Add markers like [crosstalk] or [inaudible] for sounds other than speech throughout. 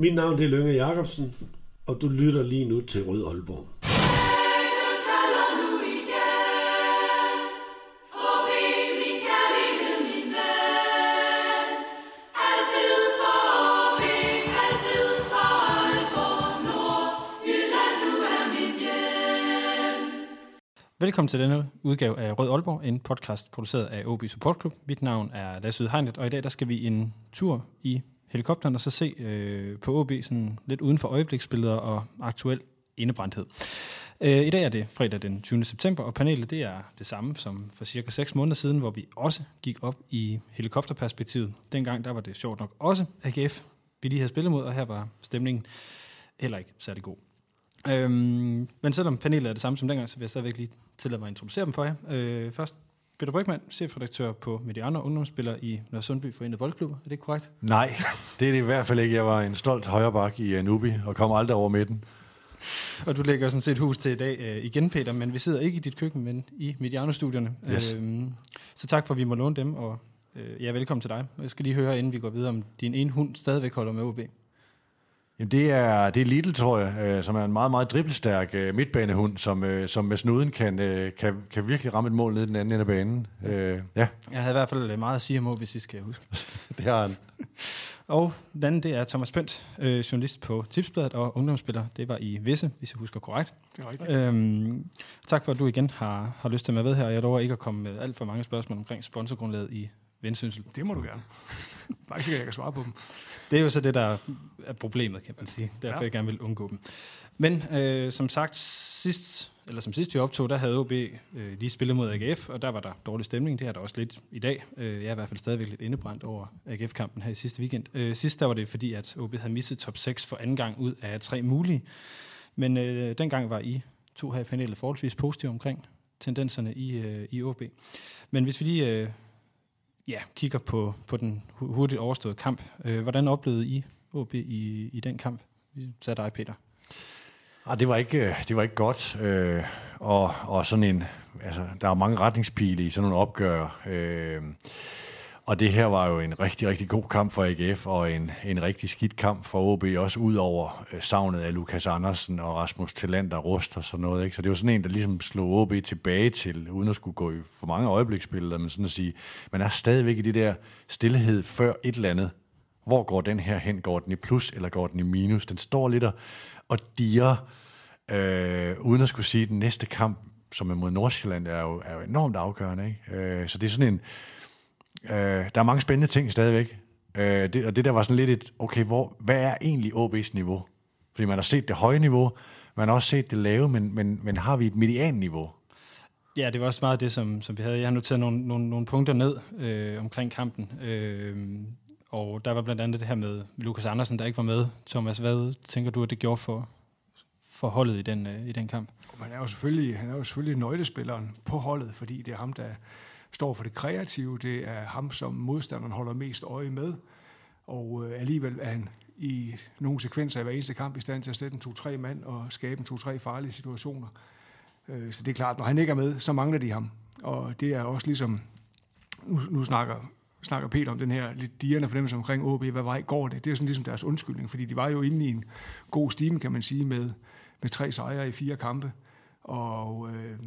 Mit navn det er Lønge Jacobsen, og du lytter lige nu til Rød Aalborg. Velkommen til denne udgave af Rød Aalborg, en podcast produceret af OB Support Club. Mit navn er Lasse Hegnet, og i dag der skal vi en tur i helikopteren og så se øh, på OB sådan lidt uden for øjebliksbilleder og aktuel indebrændthed. Øh, I dag er det fredag den 20. september, og panelet det er det samme som for cirka 6 måneder siden, hvor vi også gik op i helikopterperspektivet. Dengang der var det sjovt nok også AGF, vi lige havde spillet mod, og her var stemningen heller ikke særlig god. Øhm, men selvom panelet er det samme som dengang, så vil jeg stadigvæk lige tillade mig at introducere dem for jer. Øh, først Peter Brygman, chefredaktør på Mediano, ungdomsspiller i Nørre Sundby Forenet Boldklub. Er det korrekt? Nej, det er det i hvert fald ikke. Jeg var en stolt højreback i Nubi og kom aldrig over midten. Og du lægger sådan set hus til i dag øh, igen, Peter, men vi sidder ikke i dit køkken, men i Mediano-studierne. Yes. Øhm, så tak for, at vi må låne dem, og øh, ja, velkommen til dig. Jeg skal lige høre, inden vi går videre, om din ene hund stadigvæk holder med OB. Jamen, det er, det er Lidl, tror jeg, øh, som er en meget, meget dribbelstærk øh, midtbanehund, som, øh, som med snuden kan, øh, kan, kan virkelig ramme et mål ned i den anden ende af banen. Øh, ja, Jeg havde i hvert fald meget at sige om OB, hvis I skal huske. [laughs] det har han. [laughs] Og den anden, det er Thomas Pønt, øh, journalist på Tipsbladet og ungdomsspiller. Det var i Visse, hvis jeg husker korrekt. Det er rigtigt. Øhm, tak for, at du igen har, har lyst til at være med her. Jeg lover ikke at komme med alt for mange spørgsmål omkring sponsorgrundlaget i Vendsyssel. Det må du gerne. Faktisk ikke, at jeg kan svare på dem. Det er jo så det, der er problemet, kan man sige. Derfor Ja. jeg gerne vil undgå dem. Men øh, som sagt, sidst, eller som sidst vi optog, der havde OB øh, lige spillet mod AGF, og der var der dårlig stemning. Det er der også lidt i dag. Øh, jeg er i hvert fald stadigvæk lidt indebrændt over AGF-kampen her i sidste weekend. Øh, sidst der var det fordi, at OB havde misset top 6 for anden gang ud af tre mulige. Men øh, dengang var I to her i panelet forholdsvis positive omkring tendenserne i, øh, i OB. Men hvis vi lige øh, ja, kigger på, på den hurtigt overståede kamp, øh, hvordan oplevede I OB i, i den kamp? Vi sagde dig, Peter. Ah, det, var ikke, øh, det var ikke godt. Øh, og, og sådan en, altså, der er mange retningspile i sådan nogle opgør. Øh, og det her var jo en rigtig, rigtig god kamp for AGF, og en, en rigtig skidt kamp for OB, også ud over øh, savnet af Lukas Andersen og Rasmus Tillander Rust og sådan noget. Ikke? Så det var sådan en, der ligesom slog OB tilbage til, uden at skulle gå i for mange øjebliksbilleder, men sådan at sige, man er stadigvæk i det der stillhed før et eller andet. Hvor går den her hen? Går den i plus, eller går den i minus? Den står lidt og, og diger, øh, uden at skulle sige, at den næste kamp, som er mod Nordsjælland, er jo, er jo enormt afgørende. Ikke? Øh, så det er sådan en, Øh, der er mange spændende ting stadigvæk. Øh, det, og det der var sådan lidt et, okay, hvor, hvad er egentlig OB's niveau? Fordi man har set det høje niveau, man har også set det lave, men, men, men har vi et median-niveau? Ja, det var også meget det, som, som vi havde. Jeg har noteret nogle, nogle, nogle punkter ned øh, omkring kampen. Øh, og der var blandt andet det her med Lukas Andersen, der ikke var med. Thomas, hvad tænker du, at det gjorde for, for holdet i den, øh, i den kamp? Man er jo selvfølgelig, han er jo selvfølgelig nøglespilleren på holdet, fordi det er ham, der står for det kreative. Det er ham, som modstanderen holder mest øje med. Og øh, alligevel er han i nogle sekvenser af hver eneste kamp i stand til at sætte en to-tre mand og skabe en to-tre farlige situationer. Øh, så det er klart, når han ikke er med, så mangler de ham. Og det er også ligesom, nu, nu snakker, snakker Peter om den her lidt dirrende fornemmelse omkring OB, hvad vej går det? Det er sådan ligesom deres undskyldning, fordi de var jo inde i en god stime, kan man sige, med, med tre sejre i fire kampe. Og øh,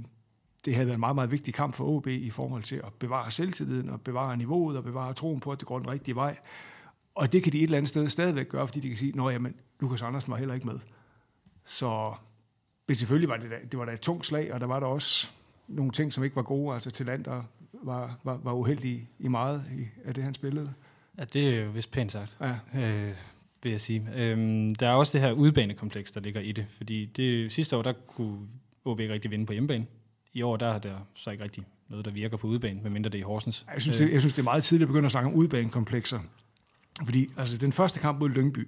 det havde været en meget, meget vigtig kamp for OB i forhold til at bevare selvtilliden og bevare niveauet og bevare troen på, at det går den rigtige vej. Og det kan de et eller andet sted stadigvæk gøre, fordi de kan sige, at Lukas Andersen var heller ikke med. Så men selvfølgelig var det, da, det var da et tungt slag, og der var der også nogle ting, som ikke var gode. Altså til land, der var, var, var uheldig i meget i, af det, han spillede. Ja, det er jo vist pænt sagt. Ja. øh, vil jeg sige. Øhm, der er også det her udbanekompleks, der ligger i det, fordi det, sidste år, der kunne OB ikke rigtig vinde på hjemmebane. I år, der er der så ikke rigtig noget, der virker på udebane, medmindre det er i Horsens. Jeg synes, det, jeg synes, det er meget tidligt at begynde at snakke om udbanekomplekser. Fordi altså, den første kamp mod Lyngby,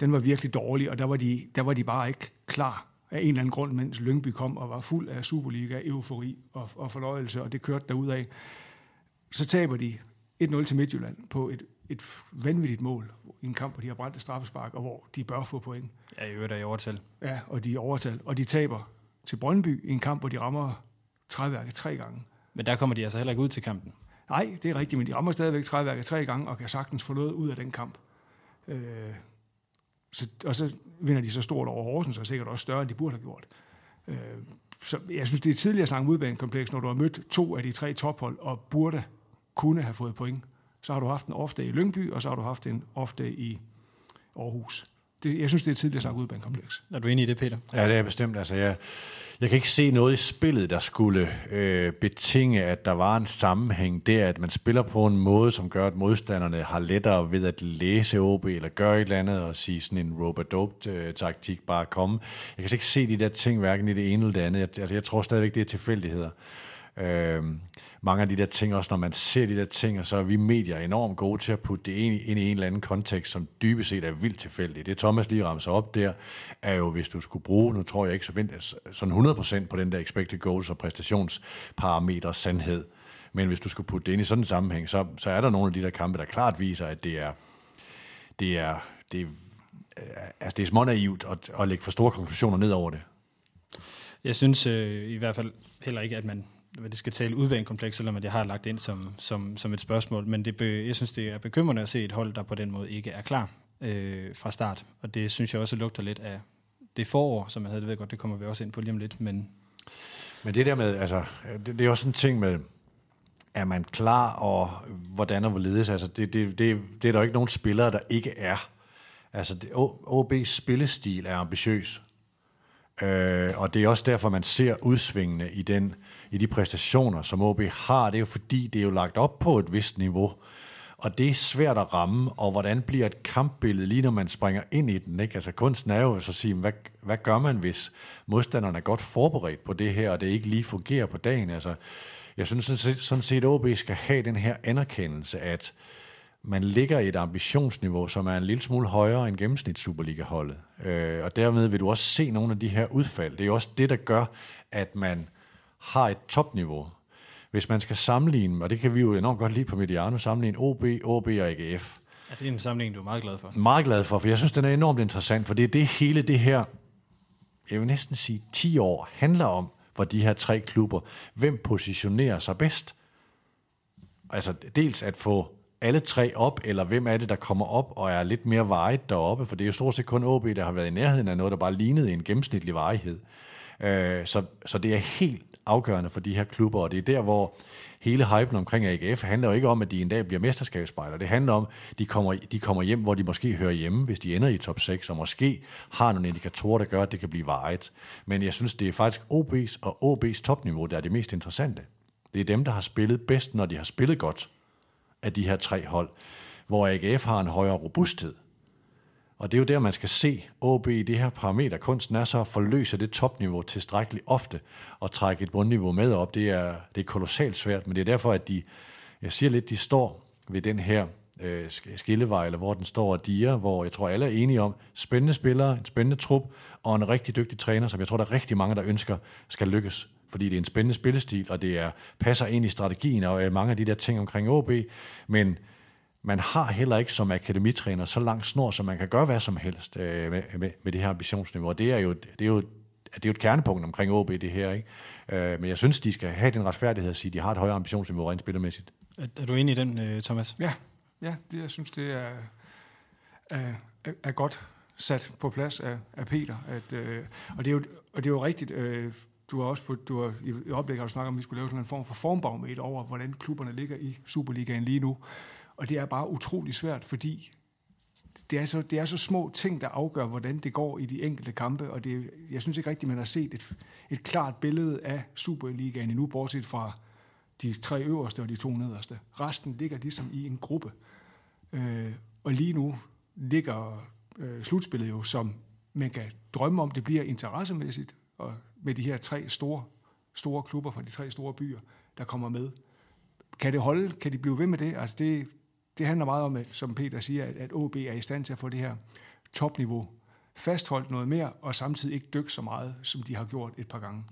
den var virkelig dårlig, og der var de, der var de bare ikke klar af en eller anden grund, mens Lyngby kom og var fuld af Superliga, eufori og, og fornøjelse, og det kørte derudad. Så taber de 1-0 til Midtjylland på et, et vanvittigt mål i en kamp, hvor de har brændt et straffespark, og hvor de bør få point. Ja, i øvrigt er i overtal. Ja, og de er overtal. Og de taber til Brøndby i en kamp, hvor de rammer træværket tre gange. Men der kommer de altså heller ikke ud til kampen. Nej, det er rigtigt, men de rammer stadigvæk træværket tre gange, og kan sagtens få noget ud af den kamp. Øh, så, og så vinder de så stort over Horsens, og sikkert også større, end de burde have gjort. Øh, så jeg synes, det er tidligere at snakke om udbanekompleks, når du har mødt to af de tre tophold, og burde kunne have fået point. Så har du haft en ofte i Lyngby, og så har du haft en ofte i Aarhus. Det, jeg synes, det er tidligere at snakke udbanekompleks. Er du enig i det, Peter? Ja, det er bestemt. Altså, jeg, jeg kan ikke se noget i spillet, der skulle øh, betinge, at der var en sammenhæng der, at man spiller på en måde, som gør, at modstanderne har lettere ved at læse OB, eller gøre et eller andet, og sige sådan en rope-a-dope-taktik bare komme. Jeg kan ikke se de der ting, hverken i det ene eller det andet. Jeg, altså, jeg tror stadigvæk, det er tilfældigheder. Øh, mange af de der ting, også når man ser de der ting, og så er vi medier enormt gode til at putte det ind, ind i en eller anden kontekst, som dybest set er vildt tilfældigt. Det Thomas lige ramser op der, er jo, hvis du skulle bruge, nu tror jeg ikke så vildt, sådan 100% på den der expected goals og præstationsparametre sandhed, men hvis du skulle putte det ind i sådan en sammenhæng, så, så er der nogle af de der kampe, der klart viser, at det er, det er, det er, altså det er smånaivt at, at lægge for store konklusioner ned over det. Jeg synes øh, i hvert fald heller ikke, at man det skal tale udbanekompleks, selvom jeg har lagt ind som, som, som et spørgsmål. Men det be, jeg synes, det er bekymrende at se et hold, der på den måde ikke er klar øh, fra start. Og det synes jeg også lugter lidt af det forår, som jeg havde, det ved godt, det kommer vi også ind på lige om lidt. Men, men det der med, altså, det, det er også en ting med, er man klar, og hvordan og hvorledes, altså, det, det, det, det er der jo ikke nogen spillere, der ikke er. Altså, det, OB's spillestil er ambitiøs. Øh, og det er også derfor, man ser udsvingene i, den, i de præstationer, som OB har. Det er jo fordi, det er jo lagt op på et vist niveau. Og det er svært at ramme, og hvordan bliver et kampbillede lige når man springer ind i den? Ikke? Altså kunsten er jo at sige, hvad, hvad gør man, hvis modstanderne er godt forberedt på det her, og det ikke lige fungerer på dagen? Altså, jeg synes sådan set, sådan set, at OB skal have den her anerkendelse, at man ligger i et ambitionsniveau, som er en lille smule højere end gennemsnits Superliga-holdet. Øh, og dermed vil du også se nogle af de her udfald. Det er jo også det, der gør, at man har et topniveau. Hvis man skal sammenligne, og det kan vi jo enormt godt lide på Mediano, sammenligne OB, OB og AGF. Ja, det er en sammenligning, du er meget glad for. Meget glad for, for jeg synes, den er enormt interessant, for det er det hele det her, jeg vil næsten sige 10 år, handler om for de her tre klubber. Hvem positionerer sig bedst? Altså dels at få alle tre op, eller hvem er det, der kommer op og er lidt mere vejet deroppe? For det er jo stort set kun OB, der har været i nærheden af noget, der bare lignede en gennemsnitlig varighed. Øh, så, så det er helt afgørende for de her klubber, og det er der, hvor hele hypen omkring AGF handler jo ikke om, at de en dag bliver mesterskabsspejler. Det handler om, at de kommer, de kommer hjem, hvor de måske hører hjemme, hvis de ender i top 6, og måske har nogle indikatorer, der gør, at det kan blive vejet. Men jeg synes, det er faktisk OB's og OB's topniveau, der er det mest interessante. Det er dem, der har spillet bedst, når de har spillet godt af de her tre hold, hvor AGF har en højere robusthed. Og det er jo der, man skal se OB i det her parameter. Kunsten er så at forløse det topniveau tilstrækkeligt ofte og trække et bundniveau med op. Det er, det er kolossalt svært, men det er derfor, at de, jeg siger lidt, de står ved den her øh, skillevej, eller hvor den står og diger, hvor jeg tror, alle er enige om, spændende spillere, en spændende trup, og en rigtig dygtig træner, som jeg tror, der er rigtig mange, der ønsker, skal lykkes fordi det er en spændende spillestil, og det er, passer ind i strategien og øh, mange af de der ting omkring OB, men man har heller ikke som akademitræner så lang snor, så man kan gøre hvad som helst øh, med, med, med det her ambitionsniveau. Og det er jo, det er jo, det er jo et kernepunkt omkring OB, det her. Ikke? Øh, men jeg synes, de skal have den retfærdighed at sige, at de har et højere ambitionsniveau rent spillermæssigt. Er, er du enig i den, øh, Thomas? Ja, ja det, jeg synes, det er, er, er godt sat på plads af, af Peter. At, øh, og, det er jo, og det er jo rigtigt, øh, du har også på, du har, i oplægget har du snakket om, at vi skulle lave sådan en form for formbarometer over, hvordan klubberne ligger i Superligaen lige nu. Og det er bare utrolig svært, fordi det er, så, det er så små ting, der afgør, hvordan det går i de enkelte kampe, og det, jeg synes ikke rigtigt, man har set et, et klart billede af Superligaen endnu, bortset fra de tre øverste og de to nederste. Resten ligger ligesom i en gruppe. Øh, og lige nu ligger øh, slutspillet jo, som man kan drømme om, det bliver interessemæssigt, og med de her tre store, store klubber fra de tre store byer, der kommer med. Kan det holde? Kan de blive ved med det? Altså det, det handler meget om, at, som Peter siger, at, at OB er i stand til at få det her topniveau fastholdt noget mere, og samtidig ikke dykke så meget, som de har gjort et par gange.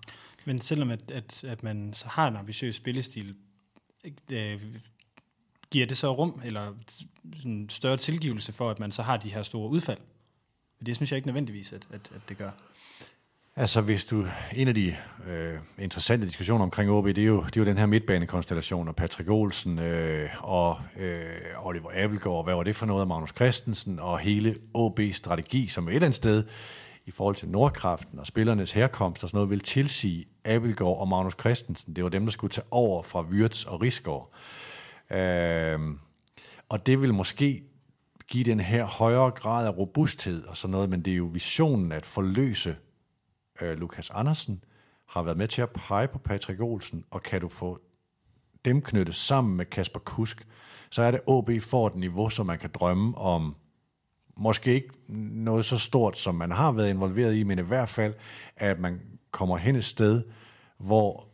Men selvom at, at, at man så har en ambitiøs spillestil, øh, giver det så rum, eller en større tilgivelse for, at man så har de her store udfald? Det synes jeg ikke nødvendigvis, at, at, at det gør. Altså, hvis du... En af de øh, interessante diskussioner omkring OB, det er jo, det er jo den her midtbanekonstellation, og Patrick Olsen øh, og øh, Oliver Abelgaard, hvad var det for noget og Magnus Christensen, og hele OB's strategi, som et eller andet sted i forhold til Nordkraften og spillernes herkomst og sådan noget, vil tilsige Abelgaard og Magnus Christensen. Det var dem, der skulle tage over fra Wirtz og Risgaard. Øh, og det vil måske give den her højere grad af robusthed og sådan noget, men det er jo visionen at forløse øh, Lukas Andersen, har været med til at pege på Patrick Olsen, og kan du få dem knyttet sammen med Kasper Kusk, så er det OB får et niveau, som man kan drømme om måske ikke noget så stort, som man har været involveret i, men i hvert fald, at man kommer hen et sted, hvor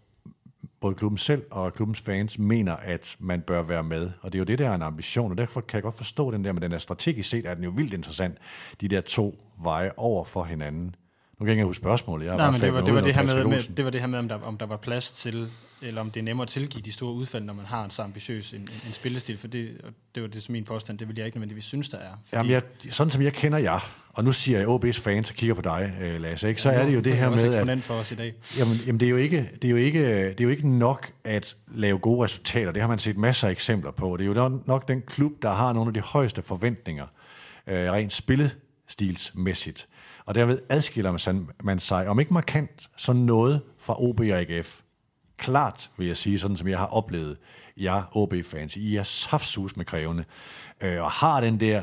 både klubben selv og klubbens fans mener, at man bør være med. Og det er jo det, der er en ambition, og derfor kan jeg godt forstå den der, men den er strategisk set, er den jo vildt interessant, de der to veje over for hinanden. Nu kan jeg ikke huske spørgsmålet. Jeg Nej, men det var det, var det, her med, med, det var det her med, om der, om der var plads til, eller om det er nemmere at tilgive de store udfald, når man har en så ambitiøs en, en, spillestil, for det, det var det som min påstand, det vil jeg ikke nødvendigvis synes, der er. Fordi Jamen, jeg, sådan som jeg kender jer, og nu siger jeg OB's fans og kigger på dig, øh, Lasse, ikke? så er det jo det her med, at... for os i dag. Jamen, jamen det, er jo ikke, det, er jo ikke, det er jo ikke nok at lave gode resultater. Det har man set masser af eksempler på. Det er jo nok den klub, der har nogle af de højeste forventninger, øh, rent spillestilsmæssigt. Og derved adskiller man sig, om ikke markant, så noget fra OB og AGF. Klart, vil jeg sige, sådan som jeg har oplevet jer OB-fans. I er saftsus med krævende, øh, og har den der,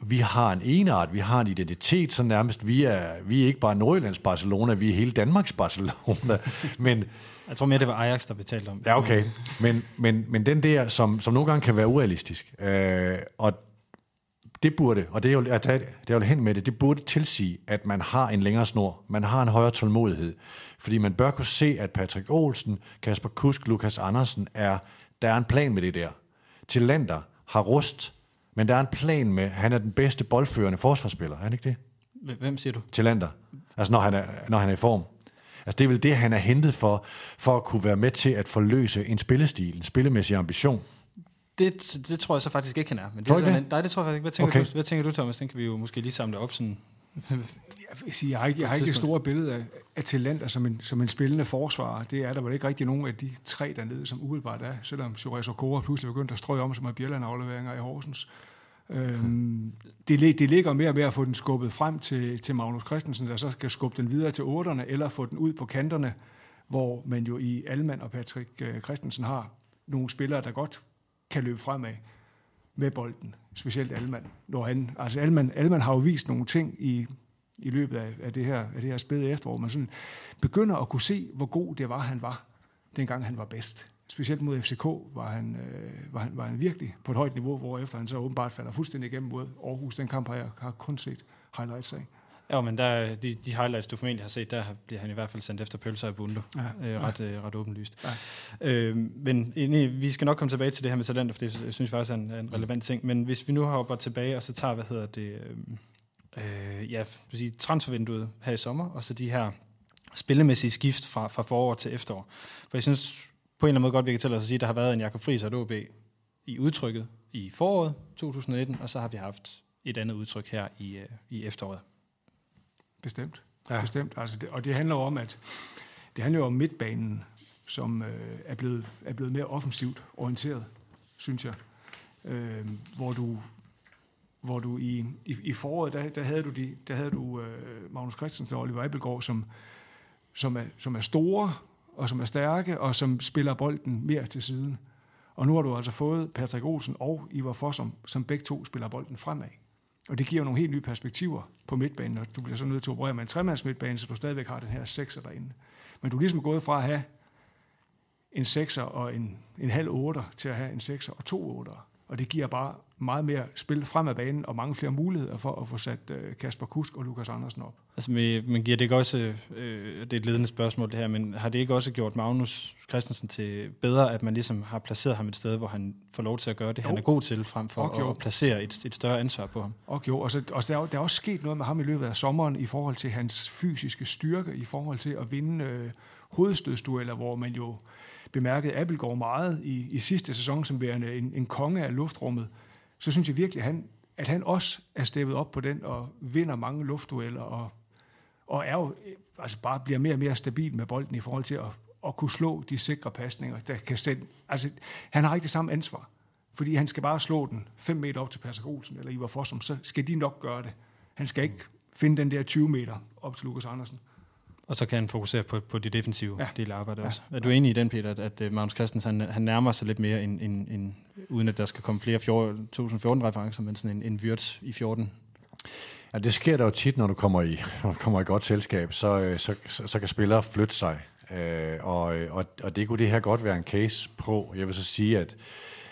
vi har en enart, vi har en identitet, så nærmest, vi er, vi er ikke bare Nordjyllands Barcelona, vi er hele Danmarks Barcelona, [laughs] men... Jeg tror mere, det var Ajax, der betalte om Ja, okay. Men, men, men den der, som, som nogle gange kan være urealistisk, øh, og det burde, og det er jo, at det er jo hen med det, det burde tilsige, at man har en længere snor, man har en højere tålmodighed. Fordi man bør kunne se, at Patrick Olsen, Kasper Kusk, Lukas Andersen, er, der er en plan med det der. Til Lander har rust, men der er en plan med, han er den bedste boldførende forsvarsspiller, er han ikke det? Hvem siger du? Til Lander. Altså når han er, når han er i form. Altså det er vel det, han er hentet for, for at kunne være med til at forløse en spillestil, en spillemæssig ambition. Det, det tror jeg så faktisk ikke, han er. Men det tror er sådan, det? Nej, det tror jeg faktisk ikke. Hvad tænker, okay. du, hvad tænker du, Thomas? Den kan vi jo måske lige samle op sådan... jeg, vil sige, jeg har ikke, jeg har ikke det store billede af, af talenter som en, som en spillende forsvar. Det er der vel ikke rigtig nogen af de tre dernede, som umiddelbart er, selvom Jures Okora pludselig begyndte at strøge om som er Bjelland-afleveringer i Horsens. Øhm, det, det ligger mere og mere at få den skubbet frem til, til Magnus Christensen, der så skal skubbe den videre til otterne, eller få den ud på kanterne, hvor man jo i Alman og Patrick øh, Christensen har nogle spillere, der godt kan løbe fremad med bolden, specielt Alman. Når han, altså Alman, Alman har jo vist nogle ting i, i løbet af, af, det her, af det her spæde efterår, man sådan begynder at kunne se, hvor god det var, han var, dengang han var bedst. Specielt mod FCK var han, øh, var han, var han virkelig på et højt niveau, hvor efter han så åbenbart falder fuldstændig igennem mod Aarhus. Den kamp har jeg har kun set highlights af. Ja, men der, de, de highlights, du formentlig har set, der bliver han i hvert fald sendt efter pølser i bundo. Ja, øh, ret, ja. øh, ret åbenlyst. Ja. Øh, men egentlig, vi skal nok komme tilbage til det her med talenter, for det synes jeg faktisk er en, en relevant ting. Men hvis vi nu hopper tilbage, og så tager, hvad hedder det, øh, ja, sige, transfervinduet her i sommer, og så de her spillemæssige skift fra, fra forår til efterår. For jeg synes på en eller anden måde godt, vi kan tælle os at sige, at der har været en Jakob Friis og et OB i udtrykket i foråret 2019, og så har vi haft et andet udtryk her i, øh, i efteråret. Bestemt. Ja. Bestemt. Altså det, og det handler om, at det handler om midtbanen, som øh, er, blevet, er blevet mere offensivt orienteret, synes jeg. Øh, hvor du hvor du i, i, i foråret, der, der havde du, de, der havde du øh, Magnus Christensen og Oliver Eibelgaard, som, som, er, som er store, og som er stærke, og som spiller bolden mere til siden. Og nu har du altså fået Patrick Olsen og Ivar Fossum, som begge to spiller bolden fremad. Og det giver nogle helt nye perspektiver på midtbanen, og du bliver så nødt til at operere med en tremands midtbane, så du stadigvæk har den her sekser derinde. Men du er ligesom gået fra at have en sekser og en, en halv otter til at have en sekser og to otter. Og det giver bare meget mere spil frem af banen og mange flere muligheder for at få sat øh, Kasper Kusk og Lukas Andersen op. Altså, men giver det ikke også, øh, det er et ledende spørgsmål det her, men har det ikke også gjort Magnus Christensen til bedre, at man ligesom har placeret ham et sted, hvor han får lov til at gøre det, jo. han er god til, frem for okay, at placere et, et større ansvar på ham? Okay, jo, og, så, og der, er, der er også sket noget med ham i løbet af sommeren i forhold til hans fysiske styrke, i forhold til at vinde øh, hovedstødsdueller, hvor man jo bemærkede Appelgaard meget i, i sidste sæson som værende en, en konge af luftrummet så synes jeg virkelig, at han, at han også er steppet op på den og vinder mange luftdueller og og er jo, øh, altså bare bliver mere og mere stabil med bolden i forhold til at, at kunne slå de sikre pasninger, der kan sætte, altså han har ikke det samme ansvar, fordi han skal bare slå den 5 meter op til Passer Olsen eller Ivar Fossum, så skal de nok gøre det. Han skal ikke finde den der 20 meter op til Lukas Andersen. Og så kan han fokusere på, på de defensive ja. Del af arbejdet Ja. også. Er du enig i den, Peter, at, at øh, Magnus Christensen han, han nærmer sig lidt mere, end, end, end, uden at der skal komme flere 2014-referencer, men sådan en, en Wirtz i 14? Ja, det sker der jo tit, når du kommer i, [laughs] når du kommer i godt selskab, så, øh, så, så, så kan spillere flytte sig. Øh, og, øh, og, og det kunne det her godt være en case på. Jeg vil så sige, at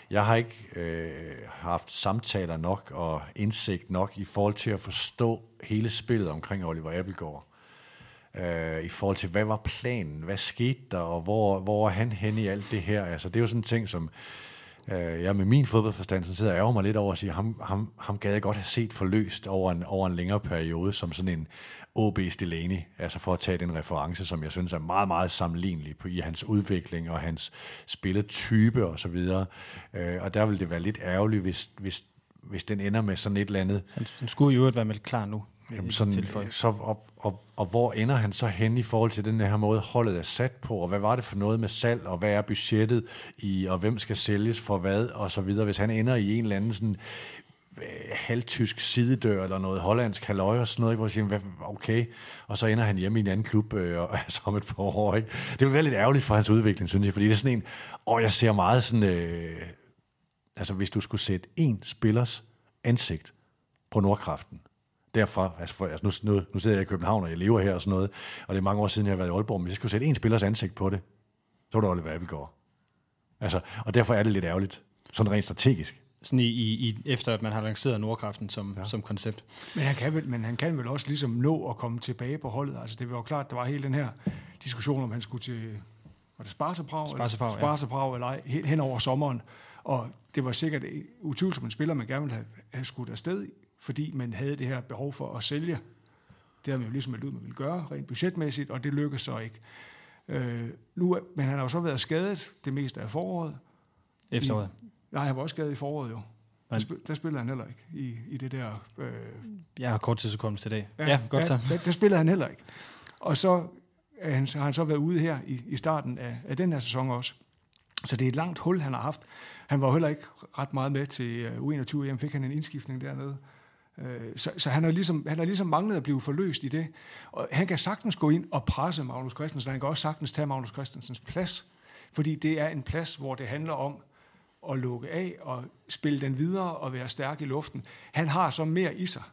jeg har ikke øh, haft samtaler nok og indsigt nok i forhold til at forstå hele spillet omkring Oliver Appelgaard. Øh, I forhold til, hvad var planen, hvad skete der, og hvor, hvor er han henne i alt det her? Altså, det er jo sådan en ting, som øh, jeg med min fodboldforstand så sidder jeg ærger mig lidt over at sige, ham, ham, ham gad jeg godt have set forløst over en, over en længere periode, som sådan en OB Delaney, altså for at tage den reference, som jeg synes er meget, meget sammenlignelig på, i hans udvikling og hans spilletype og så videre. Øh, og der vil det være lidt ærgerligt, hvis, hvis, hvis den ender med sådan et eller andet Han, han skulle i øvrigt være meldt klar nu. Jamen sådan, tilføje. så, og, og, og hvor ender han så hen i forhold til den her måde, holdet er sat på, og hvad var det for noget med salg, og hvad er budgettet i, og hvem skal sælges for hvad, og så videre. Hvis han ender i en eller anden sådan, øh, halvtysk sidedør, eller noget hollandsk halløj og sådan noget, ikke, hvor jeg siger, okay, og så ender han hjemme i en anden klub øh, og, altså om et par år. Ikke? Det vil være lidt ærgerligt for hans udvikling, synes jeg, fordi det er sådan en, og jeg ser meget sådan, øh, altså hvis du skulle sætte en spillers ansigt på Nordkraften, derfra, altså, for, altså nu, nu, nu sidder jeg i København, og jeg lever her og sådan noget, og det er mange år siden, jeg har været i Aalborg, men hvis jeg skulle sætte en spillers ansigt på det, så var det Oliver Abelgaard. Altså, og derfor er det lidt ærgerligt, sådan rent strategisk. Sådan i, i, i, efter at man har lanceret Nordkraften som, ja. som koncept. Men han, kan vel, men han kan vel også ligesom nå at komme tilbage på holdet. Altså det var jo klart, der var hele den her diskussion, om han skulle til var det? Sparta Prag, eller, Sparta Prag eller ej, hen hen over sommeren. Og det var sikkert utvivlsomt en spiller, man gerne ville have, have skudt afsted, fordi man havde det her behov for at sælge. Det havde man jo ligesom meldt ud, man ville gøre, rent budgetmæssigt, og det lykkedes så ikke. Øh, nu, men han har jo så været skadet det meste af foråret. Efteråret. Nej, han var også skadet i foråret jo. Der, spil, der spillede han heller ikke i, i det der øh, Jeg har kort tidsudkommelse til i dag. Ja, ja godt så. Der, der spillede han heller ikke. Og så, er han, så har han så været ude her i, i starten af, af den her sæson også. Så det er et langt hul, han har haft. Han var heller ikke ret meget med til øh, U21 EM, fik han en indskiftning dernede. Øh, Så, så han, har ligesom, han har ligesom manglet at blive forløst i det. Og han kan sagtens gå ind og presse Magnus Christensen. Han kan også sagtens tage Magnus Christensens plads. Fordi det er en plads, hvor det handler om at lukke af og spille den videre og være stærk i luften. Han har så mere i sig,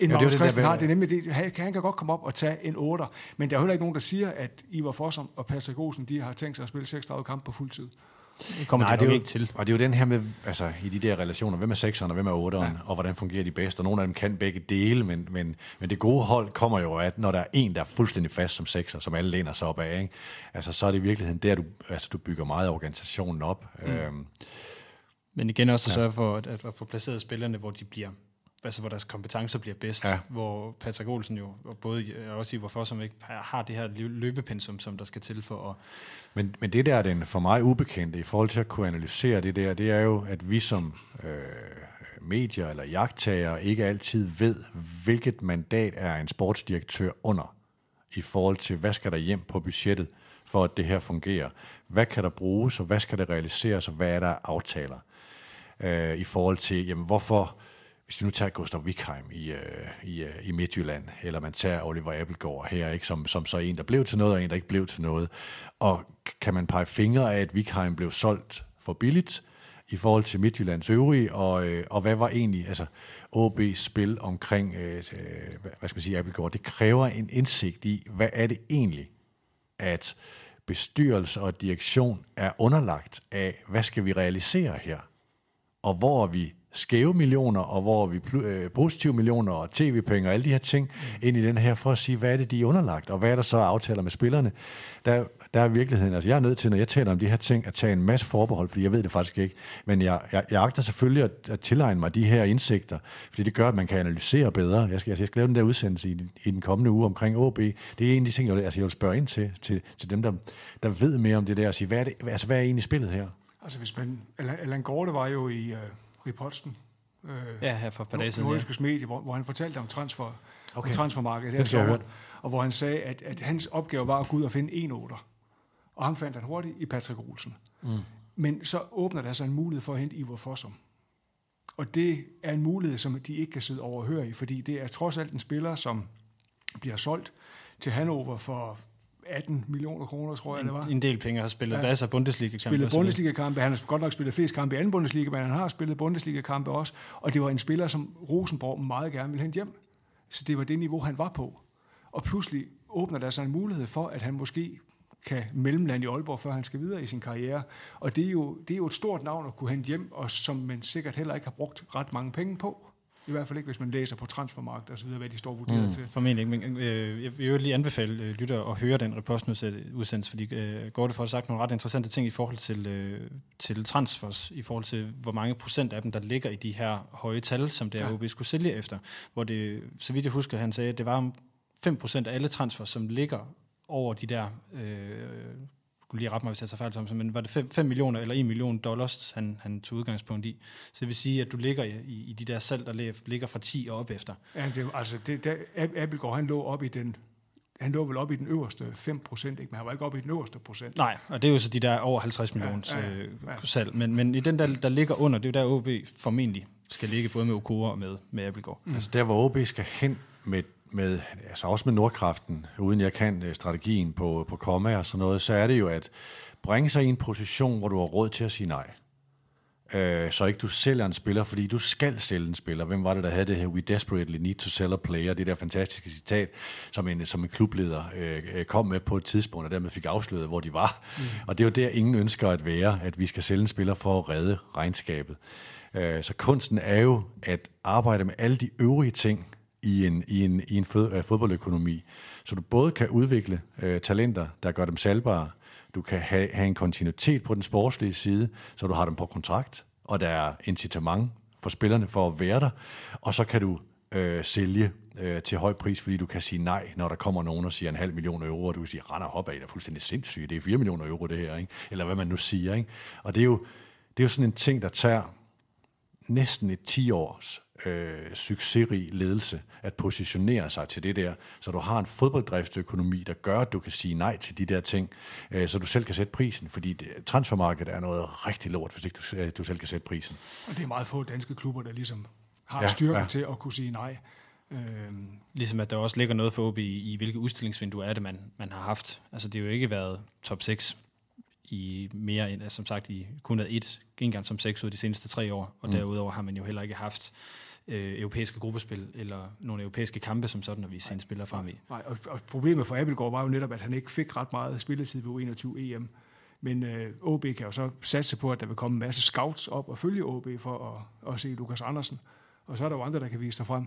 end Ja, Magnus Christensen har. Det er nemlig det. Han, han kan godt komme op og tage en 8, men der er heller ikke nogen, der siger, at Ivar Fossum og Patrick Olsen, de har tænkt sig at spille 36 kampe på fuld tid. Det kommer Nej, Nej, det jo- ikke til. Og det er jo den her med, altså i de der relationer, hvem er sekseren og hvem er otteren, ja. og hvordan fungerer de bedst, og nogle af dem kan begge dele, men, men, men det gode hold kommer jo, at når der er en, der er fuldstændig fast som sekser, som alle læner sig op af, ikke? Altså, så er det i virkeligheden der, du, altså, du bygger meget af organisationen op. Mm. Øhm, Men igen også at sørge for at, at, at få placeret spillerne, hvor de bliver altså hvor deres kompetencer bliver bedst, Ja. hvor Patrick Olsen jo, og både og også i hvorfor som ikke har det her lø- løbepensum, som der skal til for at... Men, men det der er den for mig ubekendte i forhold til at kunne analysere det der, det er jo, at vi som øh, medier eller jagttager ikke altid ved, hvilket mandat er en sportsdirektør under i forhold til, hvad skal der hjem på budgettet, for at det her fungerer. Hvad kan der bruges, og hvad skal der realiseres, og hvad er der af aftaler? Øh, I forhold til, jamen hvorfor, hvis du nu tager Gustav Wikheim i, øh, i, øh, i Midtjylland, eller man tager Oliver Appelgaard her, ikke, som, som så en, der blev til noget, og en, der ikke blev til noget. Og kan man pege fingre af, at Wikheim blev solgt for billigt i forhold til Midtjyllands øvrige, og, øh, og hvad var egentlig altså, OB's spil omkring øh, øh, hvad- hvad skal man sige, Appelgaard? Det kræver en indsigt i, hvad er det egentlig, at bestyrelse og direktion er underlagt af, hvad skal vi realisere her? og hvor er vi skæve millioner, og hvor vi øh, positive millioner, og tv-penge og alle de her ting mm. ind i den her, for at sige, hvad er det, de er underlagt, og hvad er der så af aftaler med spillerne. Der, der er virkeligheden, altså jeg er nødt til, når jeg taler om de her ting, at tage en masse forbehold, fordi jeg ved det faktisk ikke. Men jeg, jeg, jeg agter selvfølgelig at, at tilegne mig de her indsigter, fordi det gør, at man kan analysere bedre. Jeg skal, jeg skal lave den der udsendelse i, den- i den kommende uge omkring OB. Det er en af de ting, jeg, vil- altså jeg vil spørge ind til, til, til dem, der, der ved mere om det der, og sige, hvad er, det, altså, hvad er egentlig spillet her? Altså hvis man, Allan Gorte var jo i Ripotsen øh, Ja, her for et par dage siden. Ja. nordiske medie, hvor, hvor han fortalte om, transfer, okay. Om transfermarkedet Den her og hvor han sagde, at, at hans opgave var at gå ud og finde en otter. Og ham fandt han hurtigt i Patrick Olsen. Mm. Men så åbner der sig en mulighed for at hente Ivor Fossum. Og det er en mulighed, som de ikke kan sidde overhøre i, fordi det er trods alt en spiller, som bliver solgt til Hannover for 18 millioner kroner, tror jeg, det var. En, del penge har spillet Ja. masser af Bundesliga-kampe. spillet. Bundesliga-kampe. Han har godt nok spillet flest kampe i anden Bundesliga, men han har spillet Bundesliga-kampe også. Og det var en spiller, som Rosenborg meget gerne ville hente hjem. Så det var det niveau, han var på. Og pludselig åbner der sig en mulighed for, at han måske kan mellemlande i Aalborg, før han skal videre i sin karriere. Og det er jo, det er jo et stort navn at kunne hente hjem, og som man sikkert heller ikke har brugt ret mange penge på. I hvert fald ikke, hvis man læser på transfermarkedet og så videre, hvad de står vurderet mm. til. Formentlig ikke, men øh, jeg vil jo lige anbefale øh, lytter at høre den repostudsendelse, fordi øh, Gorte får sagt nogle ret interessante ting i forhold til, øh, til transfers, i forhold til hvor mange procent af dem, der ligger i de her høje tal, som det er, Ja. OB skulle sælge efter. Hvor det, så vidt jeg husker, han sagde, at det var om 5% af alle transfers, som ligger over de der, øh, skulle lige rette mig, hvis jeg tager fejl, Thomsen, men var det 5, 5 millioner eller 1 million dollars, han, han tog udgangspunkt i. Så det vil sige, at du ligger i, i, de der salg, der lig- ligger fra 10 og op efter. Ja, det, altså, det, der, Ab- Abelgaard, han lå op i den, han lå vel op i den øverste 5 procent, ikke? men han var ikke oppe i den øverste procent. Nej, og det er jo så de der over 50 millioner ja, ja, ja, ja, ja. salg. Men, men i den der, der ligger under, det er jo der OB formentlig skal ligge, både med Okora og med, med Abelgaard. Mm. Altså der, hvor OB skal hen med, med altså også med Nordkraften, uden jeg kan øh, strategien på, på komma og sådan noget, så er det jo at bringe sig i en position, hvor du har råd til at sige nej. Øh, så ikke du sælger en spiller, fordi du skal sælge en spiller. Hvem var det, der havde det her? We desperately need to sell a player. Det der fantastiske citat, som en, som en klubleder øh, øh, kom med på et tidspunkt, og dermed fik afsløret, hvor de var. Mm. Og det er jo der, ingen ønsker at være, at vi skal sælge en spiller for at redde regnskabet. Øh, så kunsten er jo at arbejde med alle de øvrige ting i en, i en, i en fod, øh, fodboldøkonomi, så du både kan udvikle øh, talenter, der gør dem salgbare, du kan have, have en kontinuitet på den sportslige side, så du har dem på kontrakt, og der er incitament for spillerne for at være der, og så kan du øh, sælge øh, til høj pris, fordi du kan sige nej, når der kommer nogen og siger en halv million euro, og du kan sige, render hop af, det er fuldstændig sindssygt, det er 4 millioner euro det her, ikke? eller hvad man nu siger. Ikke? Og det er, jo, det er jo sådan en ting, der tager næsten et 10 års øh, succesrig ledelse at positionere sig til det der, så du har en fodbolddriftsøkonomi, der gør, at du kan sige nej til de der ting, øh, så du selv kan sætte prisen, fordi det, transfermarkedet er noget rigtig lort, hvis ikke du, øh, du selv kan sætte prisen. Og det er meget få danske klubber, der ligesom har Ja, styrken ja. til at kunne sige nej. Øhm, Ligesom at der også ligger noget for OB i, i hvilke udstillingsvinduer er det, man, man har haft. Altså det har jo ikke været top 6 i mere end, altså, som sagt, i kun et, en gang som 6 ud af de seneste tre år, og mm. derudover har man jo heller ikke haft øh, europæiske gruppespil eller nogle europæiske kampe som sådan, at vise sine spillere frem i. nej, og, og problemet for Abelgaard var jo netop, at han ikke fik ret meget spilletid ved U21 EM. Men øh, OB kan jo så satse på, at der vil komme en masse scouts op og følge OB for at, at se Lukas Andersen. Og så er der jo andre, der kan vise sig frem.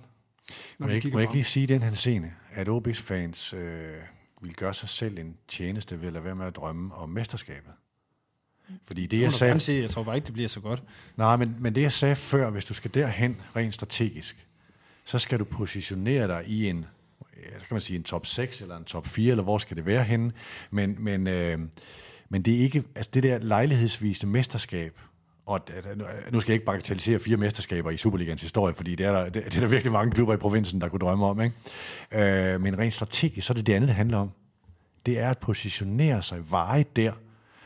Må jeg, ikke, må jeg ikke lige sige den her scene, at OB's fans øh, vil gøre sig selv en tjeneste ved at lade være med at drømme om mesterskabet? Fordi det, jeg Jeg, sagde, sige, jeg tror bare ikke, det bliver så godt. Nej, men, men det jeg sagde før, hvis du skal derhen rent strategisk, så skal du positionere dig i en, så kan man sige en top 6 eller en top 4, eller hvor skal det være henne. Men, men, øh, men det er ikke, altså det der lejlighedsviste mesterskab, og nu skal jeg ikke bagatellisere fire mesterskaber i Superligans historie, fordi det er, der, det, det er der virkelig mange klubber i provinsen, der kunne drømme om. Ikke? Øh, men rent strategisk, så er det det andet, det handler om. Det er at positionere sig varigt der,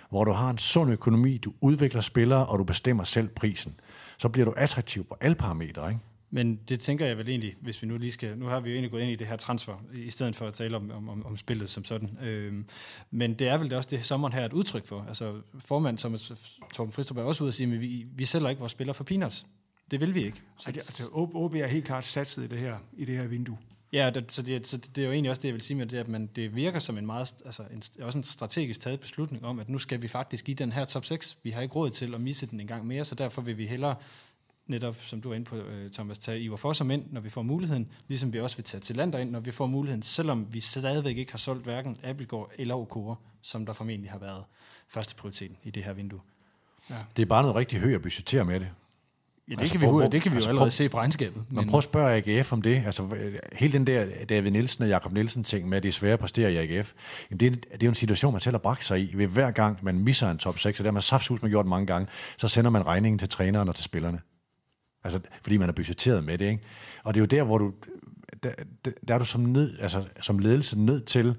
hvor du har en sund økonomi, du udvikler spillere, og du bestemmer selv prisen. Så bliver du attraktiv på alle parametre, ikke? Men det tænker jeg vel egentlig, hvis vi nu lige skal... Nu har vi jo egentlig gået ind i det her transfer, i stedet for at tale om, om, om, spillet som sådan. Øhm, men det er vel det også det, sommeren her er et udtryk for. Altså formand Thomas Torben Fristrup er også ude at sige, at vi, vi sælger ikke vores spillere for peanuts. Det vil vi ikke. Så, Ej, det, altså, OB er helt klart satset i det her, i det her vindue ja, det, så, det, så det er jo egentlig også det, jeg vil sige med det, at man, det virker som en meget, altså en, også en strategisk taget beslutning om, at nu skal vi faktisk give den her top 6. Vi har ikke råd til at misse den en gang mere, så derfor vil vi hellere netop, som du er inde på, øh, Thomas, tage Ivar Fossum ind, når vi får muligheden, ligesom vi også vil tage Tillander ind, når vi får muligheden, selvom vi stadigvæk ikke har solgt hverken Abelgaard eller Okora, som der formentlig har været første prioriteten i det her vindue. Ja. Det er bare noget rigtig højt at budgettere med det. Ja, det, Altså, kan, vi, jo- det kan vi altså, jo allerede prøv- se på regnskabet. Men prøv at spørge AGF om det. Altså, hele den der David Nielsen og Jakob Nielsen ting med, at det er svært at præstere i AGF, jamen det, er, det er jo en situation, man selv har bragt sig i. Ved hver gang, man misser en top 6, og det har man saftsus man gjort mange gange, så sender man regningen til træneren og til spillerne. Altså, fordi man er budgetteret med det, ikke? Og det er jo der, hvor du, der, der, er du som, nød, altså, som ledelse nødt til,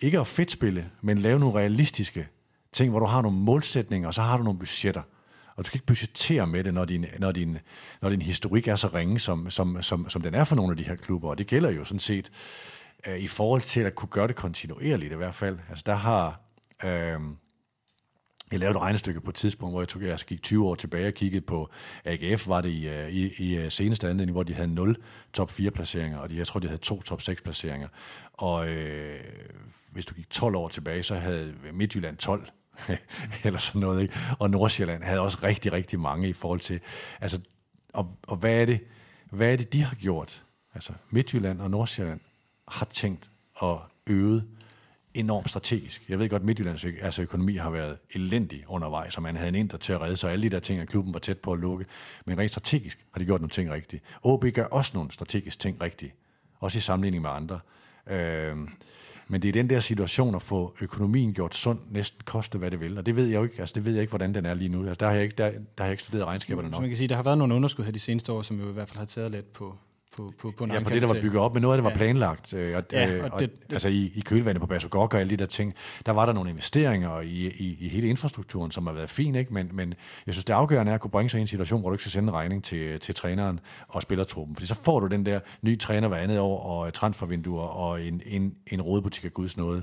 ikke at fedtspille, men lave nogle realistiske ting, hvor du har nogle målsætninger, og så har du nogle budgetter. Og du skal ikke budgettere med det, når din, når din, når din historik er så ringe, som, som, som, som den er for nogle af de her klubber. Og det gælder jo sådan set øh, i forhold til at kunne gøre det kontinuerligt i hvert fald. Altså der har... Øh, jeg lavede et regnestykke på et tidspunkt, hvor jeg, tog, jeg gik 20 år tilbage og kiggede på AGF, var det i, øh, i, i øh, seneste anledning, hvor de havde 0 top 4 placeringer, og de, jeg tror, de havde to top 6 placeringer. Og øh, hvis du gik 12 år tilbage, så havde Midtjylland 12 [laughs] eller sådan noget, ikke? Og Nordsjælland havde også rigtig, rigtig mange i forhold til, altså, og, og hvad er det, hvad er det, de har gjort? Altså, Midtjylland og Nordsjælland har tænkt og øvet enormt strategisk. Jeg ved godt, at Midtjyllands altså økonomi har været elendig undervejs, og man havde en inter til at redde sig, alle de der ting, at klubben var tæt på at lukke. Men rent strategisk har de gjort nogle ting rigtigt. OB gør også nogle strategiske ting rigtigt, også i sammenligning med andre. Øh, men det er den der situation at få økonomien gjort sund, næsten koste hvad det vil. Og det ved jeg jo ikke, altså det ved jeg ikke, hvordan den er lige nu. Altså, der, har jeg ikke, der, der har jeg ikke studeret regnskaberne nok. Så man kan sige, der har været nogle underskud her de seneste år, som jo i hvert fald har taget lidt på, på, på, på Ja, på det, der var bygget op, men noget af det var planlagt. Øh, og, Ja, øh, og og, det- altså i, i kølvandet på Basogok og alle de der ting, der var der nogle investeringer i, i, i hele infrastrukturen, som har været fin, ikke? Men, men jeg synes, det afgørende er at kunne bringe sig i en situation, hvor du ikke skal sende en regning til, til træneren og spillertruppen. Fordi så får du den der nye træner hver andet år, og transfervinduer, og en, en, en rådebutik af Guds nåde.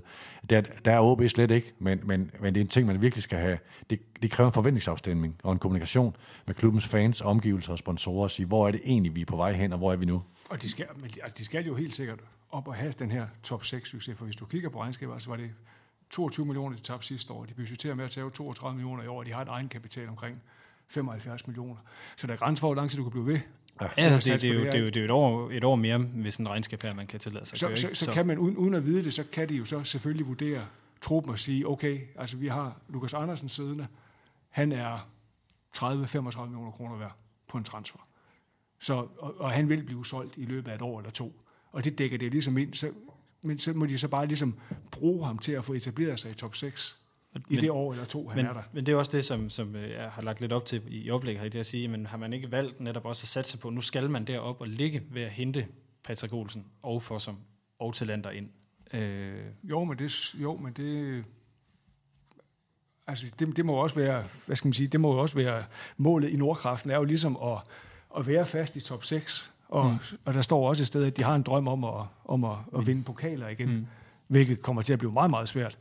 Der, der er OB slet ikke, men, men, men det er en ting, man virkelig skal have. Det, det kræver en forventningsafstemning og en kommunikation med klubbens fans, omgivelser og sponsorer, og sige, hvor er det egentlig, vi er på vej hen, og hvor er vi nu? Og de skal, men de, altså, de skal jo helt sikkert op og have den her top 6 succes, for hvis du kigger på regnskabet, så var det 22 millioner, de tabte sidste år. De budgetterer med at tage 32 millioner i år, og de har et egenkapital omkring 75 millioner. Så der er grænser for, hvor lang tid du kan blive ved. Ja, altså, det, er jo, det er jo, det er jo et år, et år mere, hvis en regnskab her, man kan tillade sig. at Så, køre, så, ikke? så, kan man, uden, uden at vide det, så kan de jo så selvfølgelig vurdere truppen og sige, okay, altså vi har Lukas Andersen siddende, han er 30-35 millioner kroner værd på en transfer. Så, og, og han vil blive solgt i løbet af et år eller to. Og det dækker det ligesom ind. Så, men så må de så bare ligesom bruge ham til at få etableret sig i top 6 i Men- det år eller to, han men, er der. men det er også det, som, som øh, jeg har lagt lidt op til i oplægget her, det at sige, men har man ikke valgt netop også at satse på, nu skal man derop og ligge ved at hente Patrick Olsen og Fossum og Talander ind. Øh, Jo, men det, jo, men det, altså det, det må også være, hvad skal man sige, det må også være målet i Nordkraften, er jo ligesom at, at være fast i top 6. Og, mm. og der står også et sted, at de har en drøm om at, om at, at vinde pokaler igen, mm. hvilket kommer til at blive meget, meget svært.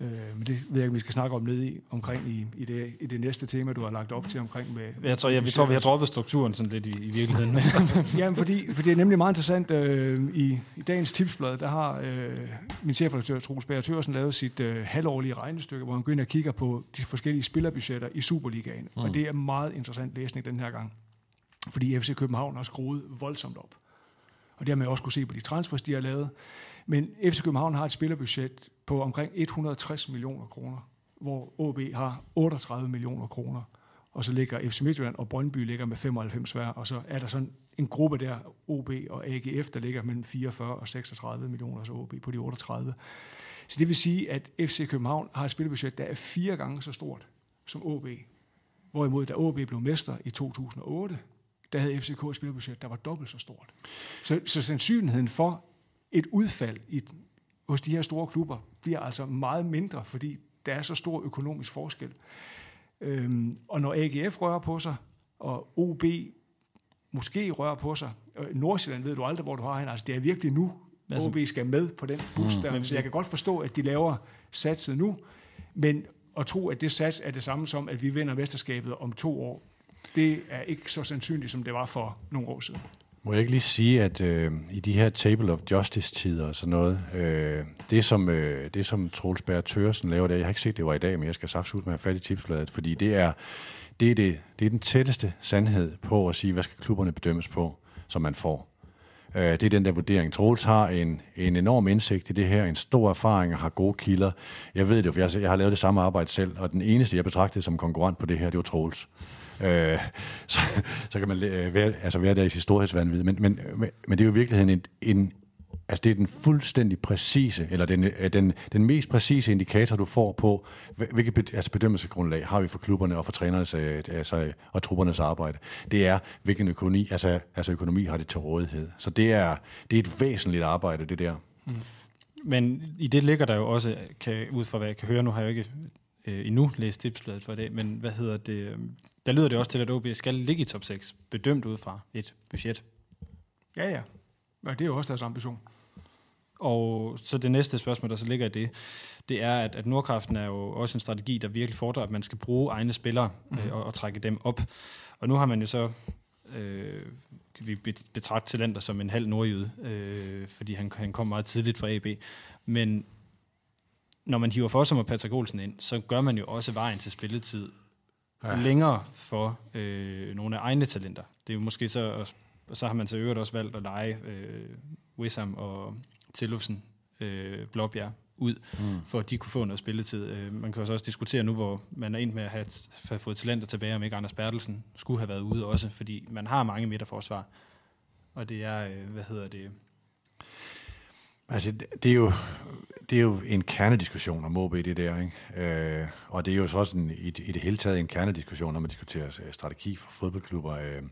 Øh, men det ved jeg ikke, vi skal snakke om ned i, omkring i, i, det, i det næste tema, du har lagt op til omkring med... jeg tror, jeg, vi tror, vi har droppet strukturen sådan lidt i, i virkeligheden. Men, [laughs] Jamen, fordi, fordi det er nemlig meget interessant. Øh, i, I dagens tipsblad, der har øh, min chefredaktør, Troels Bager Thørsen, lavet sit øh, halvårlige regnestykke, hvor han går ind og kigger på de forskellige spillerbudgetter i Superligaen. Mm. Og det er meget interessant læsning den her gang. Fordi FC København har skruet voldsomt op. Og det har man også kunne se på de transfers, de har lavet. Men FC København har et spillerbudget på omkring 160 millioner kroner, hvor OB har 38 millioner kroner. Og så ligger FC Midtjylland og Brøndby ligger med 95 hver, og så er der sådan en gruppe der, OB og AGF, der ligger mellem 44 og 36 millioner, så OB på de 38. Så det vil sige, at FC København har et spillebudget, der er fire gange så stort som OB. Hvorimod, da OB blev mester i 2008, der havde FCK et spillebudget, der var dobbelt så stort. Så, så sandsynligheden for et udfald i, hos de her store klubber bliver altså meget mindre, fordi der er så stor økonomisk forskel. Øhm, og når AGF rører på sig, og OB måske rører på sig, og Nordsjælland ved du aldrig, hvor du har hende. Altså, det er virkelig nu, Altså- OB skal med på den bus der. Men- Så jeg kan godt forstå, at de laver satset nu, men at tro, at det sats er det samme som, at vi vinder mesterskabet om to år, det er ikke så sandsynligt, som det var for nogle år siden. Må jeg ikke lige sige, at øh, i de her Table of Justice-tider og sådan noget, øh, det som, øh, det som Troels Bær Tørsen laver der, jeg har ikke set det var i dag, men jeg skal saftsus med at have fat i tipsbladet, fordi det er, det, er det, det er den tætteste sandhed på at sige, hvad skal klubberne bedømmes på, som man får. Øh, det er den der vurdering. Troels har en, en enorm indsigt i det her, en stor erfaring og har gode kilder. Jeg ved det, for jeg, jeg har lavet det samme arbejde selv, og den eneste, jeg betragtede som konkurrent på det her, det var Troels. Øh, [laughs] så, så kan man øh, være, altså være der i sit storhedsvandvid. Men, men, men, men det er jo i virkeligheden en, en Altså det er den fuldstændig præcise, eller den, øh, den, den mest præcise indikator, du får på, hvilket altså bedømmelsesgrundlag har vi for klubberne og for trænernes øh, altså, og truppernes arbejde. Det er, hvilken økonomi, altså, altså økonomi har det til rådighed. Så det er, det er et væsentligt arbejde, det der. Mm. Men i det ligger der jo også, kan, ud fra hvad jeg kan høre, nu har jeg jo ikke øh, endnu læst tipsbladet for i dag, men hvad hedder det, der lyder det også til, at OB skal ligge i top 6, bedømt ud fra et budget. Ja, ja. Ja, det er jo også deres ambition. Og så det næste spørgsmål, der så ligger i det, det er, at, at Nordkraften er jo også en strategi, der virkelig fordrer, at man skal bruge egne spillere øh, og, og trække dem op. Og nu har man jo så, øh, kan vi betragte Talenter som en halv nordjyde, øh, fordi han, han kom meget tidligt fra AB. Men når man hiver Fossum og Patrick Olsen ind, så gør man jo også vejen til spilletid ja. længere for øh, nogle af egne talenter. Det er jo måske så, og så har man så øvrigt også valgt at lege øh, Wissam og Tillufsen, øh, Blåbjerg, ud, mm. for at de kunne få noget spilletid. Øh, man kan også diskutere nu, hvor man er ind med at have, have fået talenter tilbage, om ikke Anders Bertelsen skulle have været ude også, fordi man har mange midterforsvar, og det er, øh, hvad hedder det... Altså, det er jo, det er jo en kernediskussion om OB, det der, ikke? Øh, og det er jo så også en, i, i det hele taget en kernediskussion, når man diskuterer øh, strategi for fodboldklubber. Øh,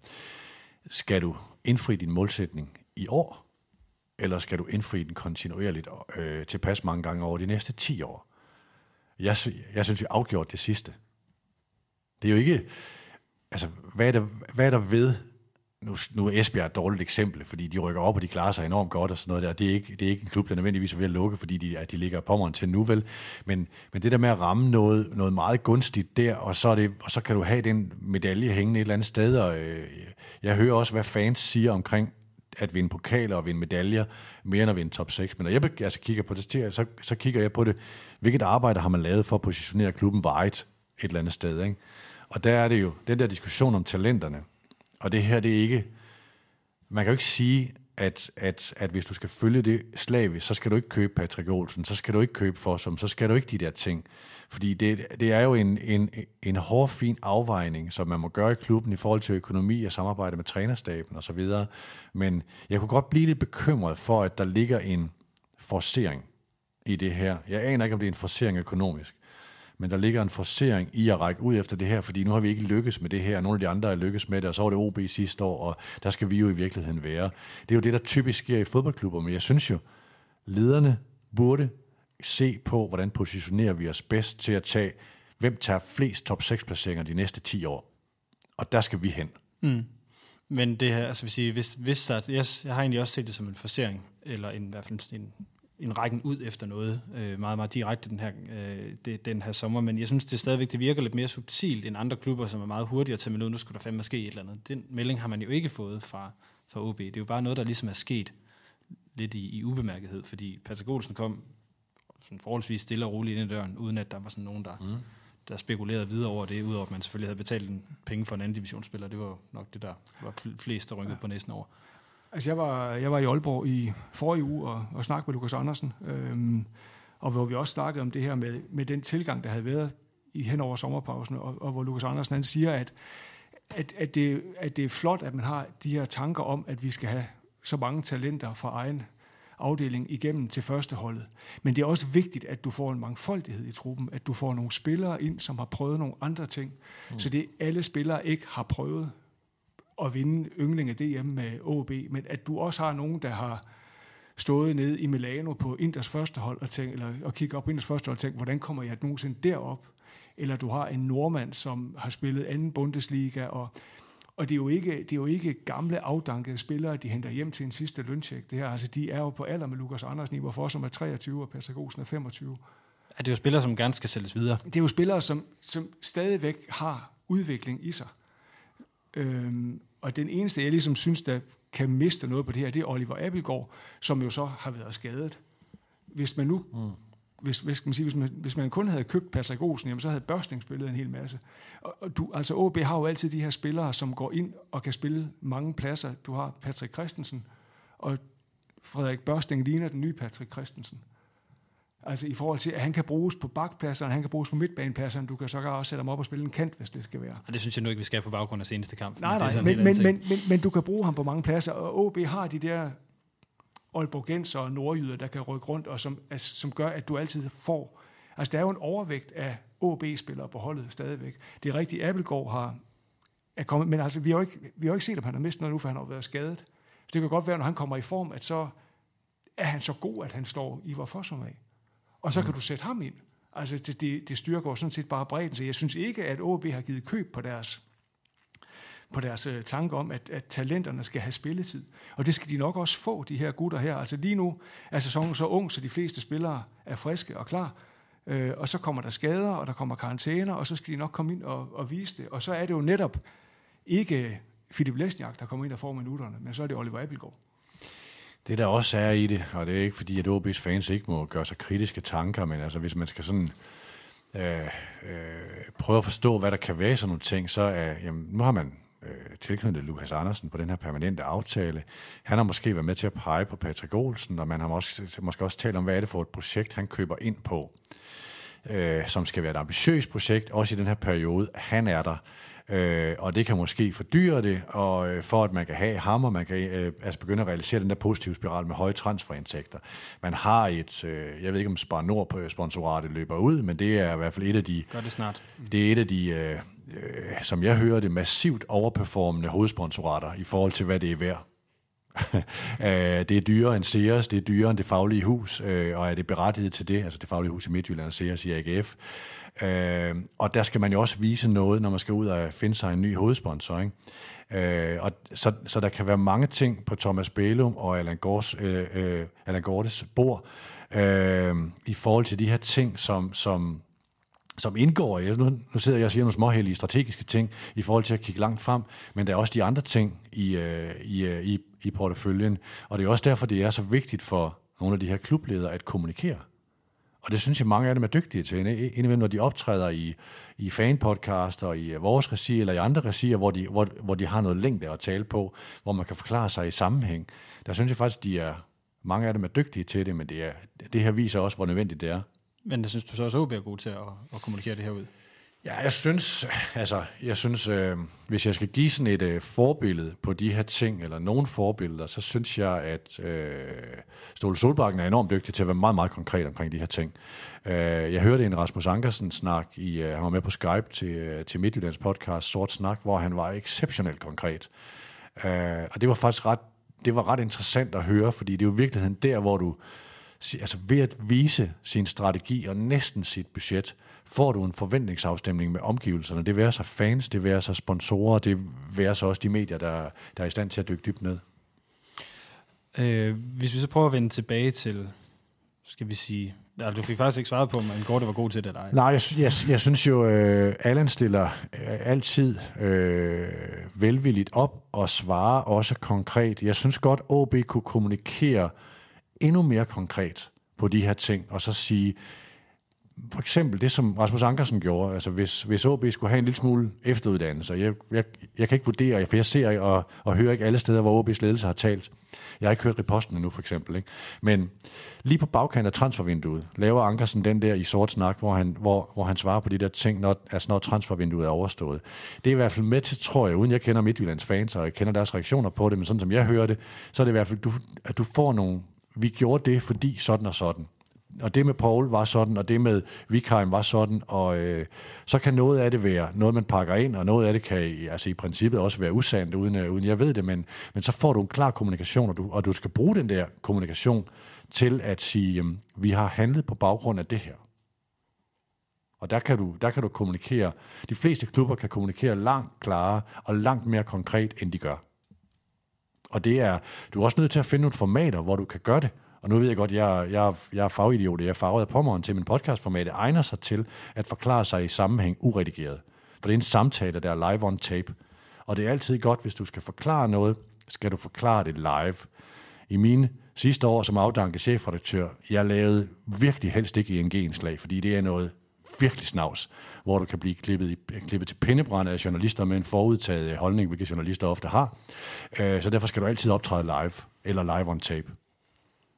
skal du indfri din målsætning i år, eller skal du indfri den kontinuerligt øh, tilpas mange gange over de næste 10 år? Jeg, jeg synes, vi afgjort det sidste. Det er jo ikke... Altså, hvad er der, hvad er der ved... Nu, nu er Esbjerg et dårligt eksempel, fordi de rykker op, og de klarer sig enormt godt og sådan noget der. Det er ikke, det er ikke en klub, der nødvendigvis er ved at lukke, fordi de, at de ligger pommeren til nu, vel? Men, men det der med at ramme noget, noget meget gunstigt der, og så, er det, og så kan du have den medalje hængende et eller andet sted, og øh, jeg hører også, hvad fans siger omkring at vinde pokaler og vinde medaljer, mere end at vinde top 6. Men når jeg altså kigger på det, så, så kigger jeg på det, hvilket arbejde har man lavet for at positionere klubben vejet et eller andet sted. Ikke? Og der er det jo, den der diskussion om talenterne, og det her, det er ikke, man kan jo ikke sige, at, at, at hvis du skal følge det slavisk, så skal du ikke købe Patrick Olsen, så skal du ikke købe Fossum, så skal du ikke de der ting. Fordi det, det er jo en, en, en hård, fin afvejning, som man må gøre i klubben i forhold til økonomi og samarbejde med trænerstaben osv. Men jeg kunne godt blive lidt bekymret for, at der ligger en forcering i det her. Jeg aner ikke, om det er en forcering økonomisk, men der ligger en forcering i at række ud efter det her, fordi nu har vi ikke lykkes med det her, nogle af de andre er lykkes med det, og så var det OB sidste år, og der skal vi jo i virkeligheden være. Det er jo det, der typisk sker i fodboldklubber, men jeg synes jo, lederne burde se på, hvordan positionerer vi os bedst til at tage, hvem tager flest top 6 placeringer de næste 10 år. Og der skal vi hen. Mm. Men det her, altså vil sige, hvis, hvis der, jeg, jeg har egentlig også set det som en forsering, eller en, i hvert fald en, en rækken ud efter noget, øh, meget, meget direkte den her, øh, det, den her sommer, men jeg synes, det stadigvæk, det virker lidt mere subtilt end andre klubber, som er meget hurtigere til at melde ud, nu skulle der fandme ske et eller andet. Den melding har man jo ikke fået fra, fra OB. Det er jo bare noget, der ligesom er sket lidt i, i ubemærkethed, fordi Patrick Olsen kom sådan forholdsvis stille og roligt ind i døren, uden at der var sådan nogen, der, mm. der spekulerede videre over det, udover at man selvfølgelig havde betalt en penge for en anden divisionsspiller. Det var nok det, der var flest, der rykkede ja. på næsten over. Altså, jeg var, jeg var i Aalborg i forrige uge og, og snakkede med Lukas Andersen, øhm, og hvor vi også snakkede om det her med, med den tilgang, der havde været i hen over sommerpausen, og, og hvor Lukas Andersen han siger, at, at, at, det, at det er flot, at man har de her tanker om, at vi skal have så mange talenter fra egen afdeling igennem til førsteholdet. Men det er også vigtigt, at du får en mangfoldighed i truppen, at du får nogle spillere ind, som har prøvet nogle andre ting. Mm. Så det alle spillere ikke har prøvet at vinde yngling af DM med OB, men at du også har nogen, der har stået nede i Milano på Inders første hold og, tænkt, eller, og kigge op på Inders første hold og tænkt, hvordan kommer jeg nogensinde derop? Eller du har en nordmand, som har spillet anden Bundesliga, og og det er, jo ikke, det er jo ikke gamle, afdankede spillere, de henter hjem til en sidste løncheck. Det her, altså, de er jo på alder med Lukas Andersen, hvorfor som er 23 og Olsen er 25. Er det jo spillere, som gerne skal sælges videre? Det er jo spillere, som, som stadigvæk har udvikling i sig. Øhm, og den eneste, jeg ligesom synes, der kan miste noget på det her, det er Oliver Abelgaard, som jo så har været skadet. Hvis man nu mm hvis, hvis, man sige, hvis, man, hvis man kun havde købt Patrick Olsen, jamen, så havde Børsting spillet en hel masse. Og, og du, altså OB har jo altid de her spillere, som går ind og kan spille mange pladser. Du har Patrick Christensen, og Frederik Børsting ligner den nye Patrick Christensen. Altså i forhold til, at han kan bruges på bakpladserne, han kan bruges på midtbanepladserne, du kan så også sætte ham op og spille en kant, hvis det skal være. Og det synes jeg nu ikke, vi skal på baggrund af seneste kamp. Nej, nej, men, men, men, men, men, men du kan bruge ham på mange pladser, og OB har de der Aalborgenser og nordjyder, der kan rykke rundt, og som, altså, som gør, at du altid får... Altså, der er jo en overvægt af OB-spillere på holdet stadigvæk. Det er rigtigt, Abelgaard har er kommet, men altså, vi har jo ikke, vi har jo ikke set, om han har mistet noget nu, for han har været skadet. Så det kan godt være, når han kommer i form, at så er han så god, at han står i vor Fossum af. Og så mm. kan du sætte ham ind. Altså, det, det, det styrker sådan set bare bredden. Så jeg synes ikke, at OB har givet køb på deres på deres øh, tanke om, at, at talenterne skal have spilletid. Og det skal de nok også få, de her gutter her. Altså lige nu er sæsonen så ung, så de fleste spillere er friske og klar. Øh, og så kommer der skader, og der kommer karantæner, og så skal de nok komme ind og, og vise det. Og så er det jo netop ikke Philip Lesniak, der kommer ind og får minutterne, men så er det Oliver Abelgaard. Det der også er i det, og det er ikke fordi, at OB's fans ikke må gøre sig kritiske tanker, men altså hvis man skal sådan øh, øh, prøve at forstå, hvad der kan være sådan nogle ting, så er, jamen, nu har man øh, tilknyttet Lukas Andersen på den her permanente aftale. Han har måske været med til at pege på Patrick Olsen, og man har måske, måske også talt om, hvad er det for et projekt, han køber ind på, øh, som skal være et ambitiøst projekt, også i den her periode. Han er der. Øh, og det kan måske fordyre det, og øh, for at man kan have ham, og man kan øh, altså begynde at realisere den der positive spiral med høje transferindtægter. Man har et, øh, jeg ved ikke om Spar Nord på sponsoratet løber ud, men det er i hvert fald et af de... Gør det snart. Det er et af de, øh, øh, som jeg hører det, massivt overperformende hovedsponsorater i forhold til, hvad det er værd. [laughs] Øh, det er dyrere end Sears, det er dyrere end det faglige hus, øh, og er det berettiget til det, altså det faglige hus i Midtjylland og Sears i AGF. Øh, og der skal man jo også vise noget, når man skal ud og finde sig en ny hovedsponsor. Ikke? Øh, og så, så der kan være mange ting på Thomas Bælum og Allan, Gårds, øh, øh, Allan Gortes bord øh, i forhold til de her ting, som, som, som indgår i. Nu, nu sidder jeg og siger nogle småhellige strategiske ting i forhold til at kigge langt frem, men der er også de andre ting i, øh, i, øh, i, i porteføljen. Og det er også derfor, det er så vigtigt for nogle af de her klubledere at kommunikere. Og det synes jeg, mange af dem er dygtige til. Indimellem, når de optræder i, i fanpodcast og i øh, vores regi eller i andre regier, hvor de, hvor, hvor de har noget længde at tale på, hvor man kan forklare sig i sammenhæng. Der synes jeg faktisk, de er, mange af dem er dygtige til det, men det, er, det her viser også, hvor nødvendigt det er. Men det synes du så også, at er god til at, at kommunikere det her ud? Ja, jeg synes, altså, jeg synes, øh, hvis jeg skal give sådan et øh, forbillede på de her ting, eller nogle forbilleder, så synes jeg, at øh, Ståle Solbakken er enormt dygtig til at være meget, meget konkret omkring de her ting. Øh, jeg hørte en Rasmus Ankersen snak, i, øh, han var med på Skype til, øh, til Midtjyllands podcast Sort Snak, hvor han var exceptionelt konkret. Øh, og det var faktisk ret, det var ret interessant at høre, fordi det er jo i virkeligheden der, hvor du, altså ved at vise sin strategi og næsten sit budget, får du en forventningsafstemning med omgivelserne. Det vil sig fans, det vil sig sponsorer, det vil sig også de medier, der, der er i stand til at dykke dybt ned. Øh, hvis vi så prøver at vende tilbage til, skal vi sige, altså, du fik faktisk ikke svaret på, om Gorte var god til det eller ej. Nej, jeg, jeg, jeg synes jo, øh, Allan stiller øh, altid øh, velvilligt op og svarer også konkret. Jeg synes godt, OB kunne kommunikere endnu mere konkret på de her ting, og så sige, for eksempel det, som Rasmus Ankersen gjorde, altså hvis, hvis OB skulle have en lille smule efteruddannelse, jeg, jeg, jeg kan ikke vurdere, for jeg ser og, og hører ikke alle steder, hvor OB's ledelse har talt. Jeg har ikke hørt reposten endnu, for eksempel. Ikke? Men lige på bagkanten af transfervinduet, laver Ankersen den der i sort snak, hvor han, hvor, hvor han svarer på de der ting, når, altså når transfervinduet er overstået. Det er i hvert fald med til, tror jeg, uden jeg kender Midtjyllands fans, og jeg kender deres reaktioner på det, men sådan som jeg hører det, så er det i hvert fald, du, at du får nogle, vi gjorde det, fordi sådan og sådan og det med Paul var sådan, og det med Vikheim var sådan, og øh, så kan noget af det være noget, man pakker ind, og noget af det kan altså i princippet også være usandt, uden, øh, uden jeg ved det, men, men så får du en klar kommunikation, og du, og du skal bruge den der kommunikation til at sige, øh, vi har handlet på baggrund af det her. Og der kan, du, der kan du kommunikere, de fleste klubber kan kommunikere langt klarere og langt mere konkret, end de gør. Og det er, du er også nødt til at finde nogle formater, hvor du kan gøre det. Og nu ved jeg godt, jeg, jeg, jeg er fagidiot, jeg er farvet af pommeren til min podcastformat, egner sig til at forklare sig i sammenhæng uredigeret. For det er en samtale, der er live on tape. Og det er altid godt, hvis du skal forklare noget, skal du forklare det live. I mine sidste år som afdanket chefredaktør, jeg lavede virkelig helst ikke ING-indslag, fordi det er noget virkelig snavs, hvor du kan blive klippet, i, klippet til pindebrand af journalister med en forudtaget holdning, hvilket journalister ofte har. Øh, så derfor skal du altid optræde live, eller live on tape.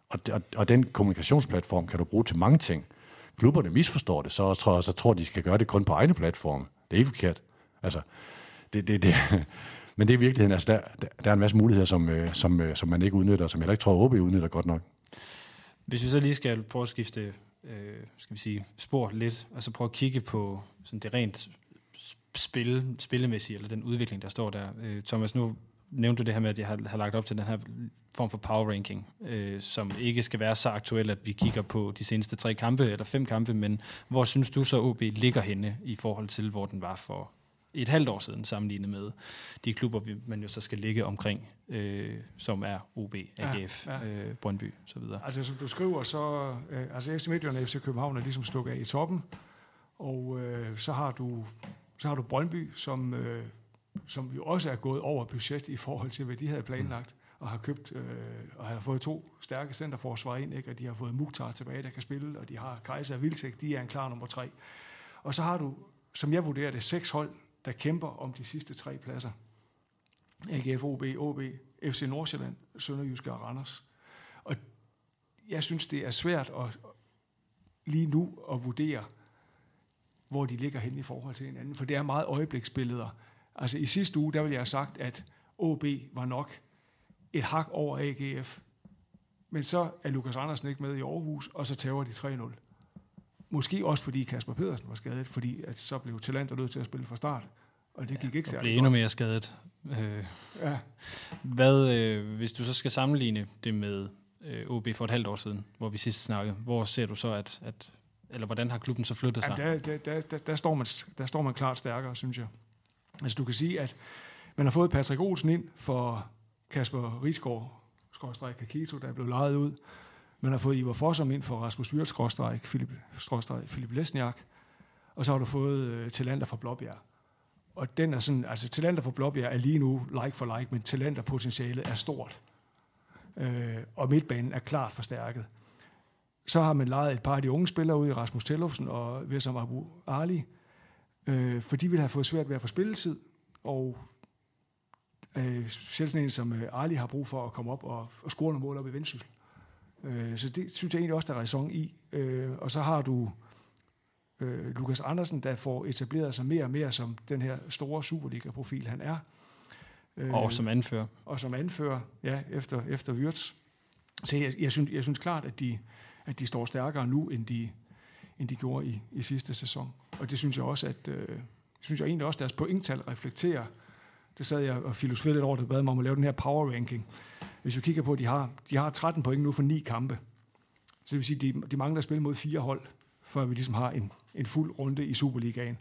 Og, og, og den kommunikationsplatform kan du bruge til mange ting. Klubberne misforstår det, så tror, så tror de skal gøre det kun på egne platforme. Det er ikke forkert. Altså, det, det, det, [laughs] men det er i virkeligheden, altså der, der, er en masse muligheder, som, øh, som, øh, som man ikke udnytter, som jeg heller ikke tror, OB udnytter godt nok. Hvis vi så lige skal prøve at skifte øh, skal vi sige, spor lidt, og så prøve at kigge på sådan det rent spil, spillemæssige, eller den udvikling, der står der. Øh, Thomas, nu nævnte du det her med, at jeg har, har lagt op til den her form for power ranking, øh, som ikke skal være så aktuel, at vi kigger på de seneste tre kampe eller fem kampe, men hvor synes du så, OB ligger henne i forhold til, hvor den var for et halvt år siden, sammenlignet med de klubber, man jo så skal ligge omkring, øh, som er OB, AGF, ja, ja. Øh, Brøndby osv. Altså som du skriver, så øh, altså FC Midtjylland og FC København er ligesom stukket af i toppen, og øh, så har du så har du Brøndby, som, øh, som jo også er gået over budget i forhold til, hvad de havde planlagt, og har købt øh, og har fået to stærke centerforsvar ind, ikke? og de har fået Mukhtar tilbage, der kan spille, og de har Kaiser og Viltek, de er en klar nummer tre. Og så har du, som jeg vurderer det, seks hold, der kæmper om de sidste tre pladser. AGF, OB, OB, FC Nordsjælland, Sønderjyske og Randers. Og jeg synes, det er svært at, lige nu at vurdere, hvor de ligger hen i forhold til hinanden, for det er meget øjebliksbilleder. Altså i sidste uge, der ville jeg have sagt, at OB var nok et hak over AGF, men så er Lukas Andersen ikke med i Aarhus, og så tager de 3-0. Måske også fordi Kasper Pedersen var skadet, fordi at så blev Talenter nødt til at spille fra start. Og det gik ja, ikke særlig blev endnu mere skadet. Øh, ja. Hvad, øh, hvis du så skal sammenligne det med øh, OB for et halvt år siden, hvor vi sidst snakkede, hvor ser du så, at, at eller hvordan har klubben så flyttet sig? Ja, der, der, der, der, der, står man, der står man klart stærkere, synes jeg. Altså du kan sige, at man har fået Patrick Olsen ind for Kasper Rigsgaard, skråstræk Kakito, der er blevet lejet ud. Man har fået Ivar Fossum ind for Rasmus Wirtz, skråstræk Philip, Philip Lesniak. Og så har du fået øh, Talander fra Blåbjerg. Og den er sådan, altså Talander fra Blåbjerg er lige nu like for like, men Talenterpotentialet er stort. Øh, og midtbanen er klart forstærket. Så har man lejet et par af de unge spillere ud i Rasmus Tellufsen og Vesam Abu Ali, øh, for de ville have fået svært ved at få spilletid, og øh, selv sådan en som øh, Ali har brug for at komme op og, og score nogle mål op i Vendsyssel. Øh, så det synes jeg egentlig også, der er ræson i. Øh, og så har du øh, Lukas Andersen, der får etableret sig mere og mere som den her store Superliga-profil, han er. Øh, og som anfører. Og som anfører, ja, efter, efter Wirtz. Så jeg, jeg, synes, jeg synes klart, at de, at de står stærkere nu, end de, end de gjorde i, i sidste sæson. Og det synes jeg også, at øh, synes jeg egentlig også, at deres pointtal reflekterer. Det sad jeg og filosoferede lidt over, det bad mig om at lave den her power ranking. Hvis vi kigger på, at de har, de har 13 point nu for ni kampe. Så det vil sige, at de, de mangler at spille mod fire hold, før vi ligesom har en, en fuld runde i Superligaen.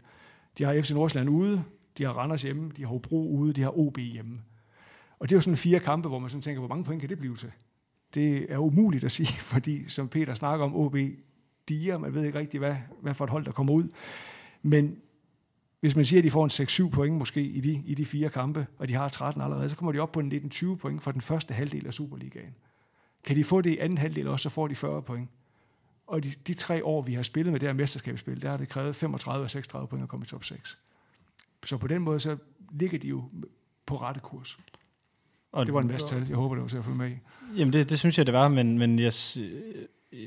De har FC Nordsjælland ude, de har Randers hjemme, de har Hobro ude, de har OB hjemme. Og det er jo sådan fire kampe, hvor man sådan tænker, hvor mange point kan det blive til? Det er umuligt at sige, [laughs] fordi som Peter snakker om, OB diger, man ved ikke rigtig, hvad, hvad for et hold, der kommer ud. Men hvis man siger, at de får en 6-7 point måske i de, i de fire kampe, og de har 13 allerede, så kommer de op på en 19-20 point for den første halvdel af Superligaen. Kan de få det i anden halvdel også, så får de 40 point. Og de, de tre år, vi har spillet med det her mesterskabsspil, der har det krævet 35 og 36 point at komme i top 6. Så på den måde, så ligger de jo på rette kurs. Og det var en masse tal. Jeg håber, det var til at følge med i. Jamen, det, det synes jeg, det var, men, men jeg,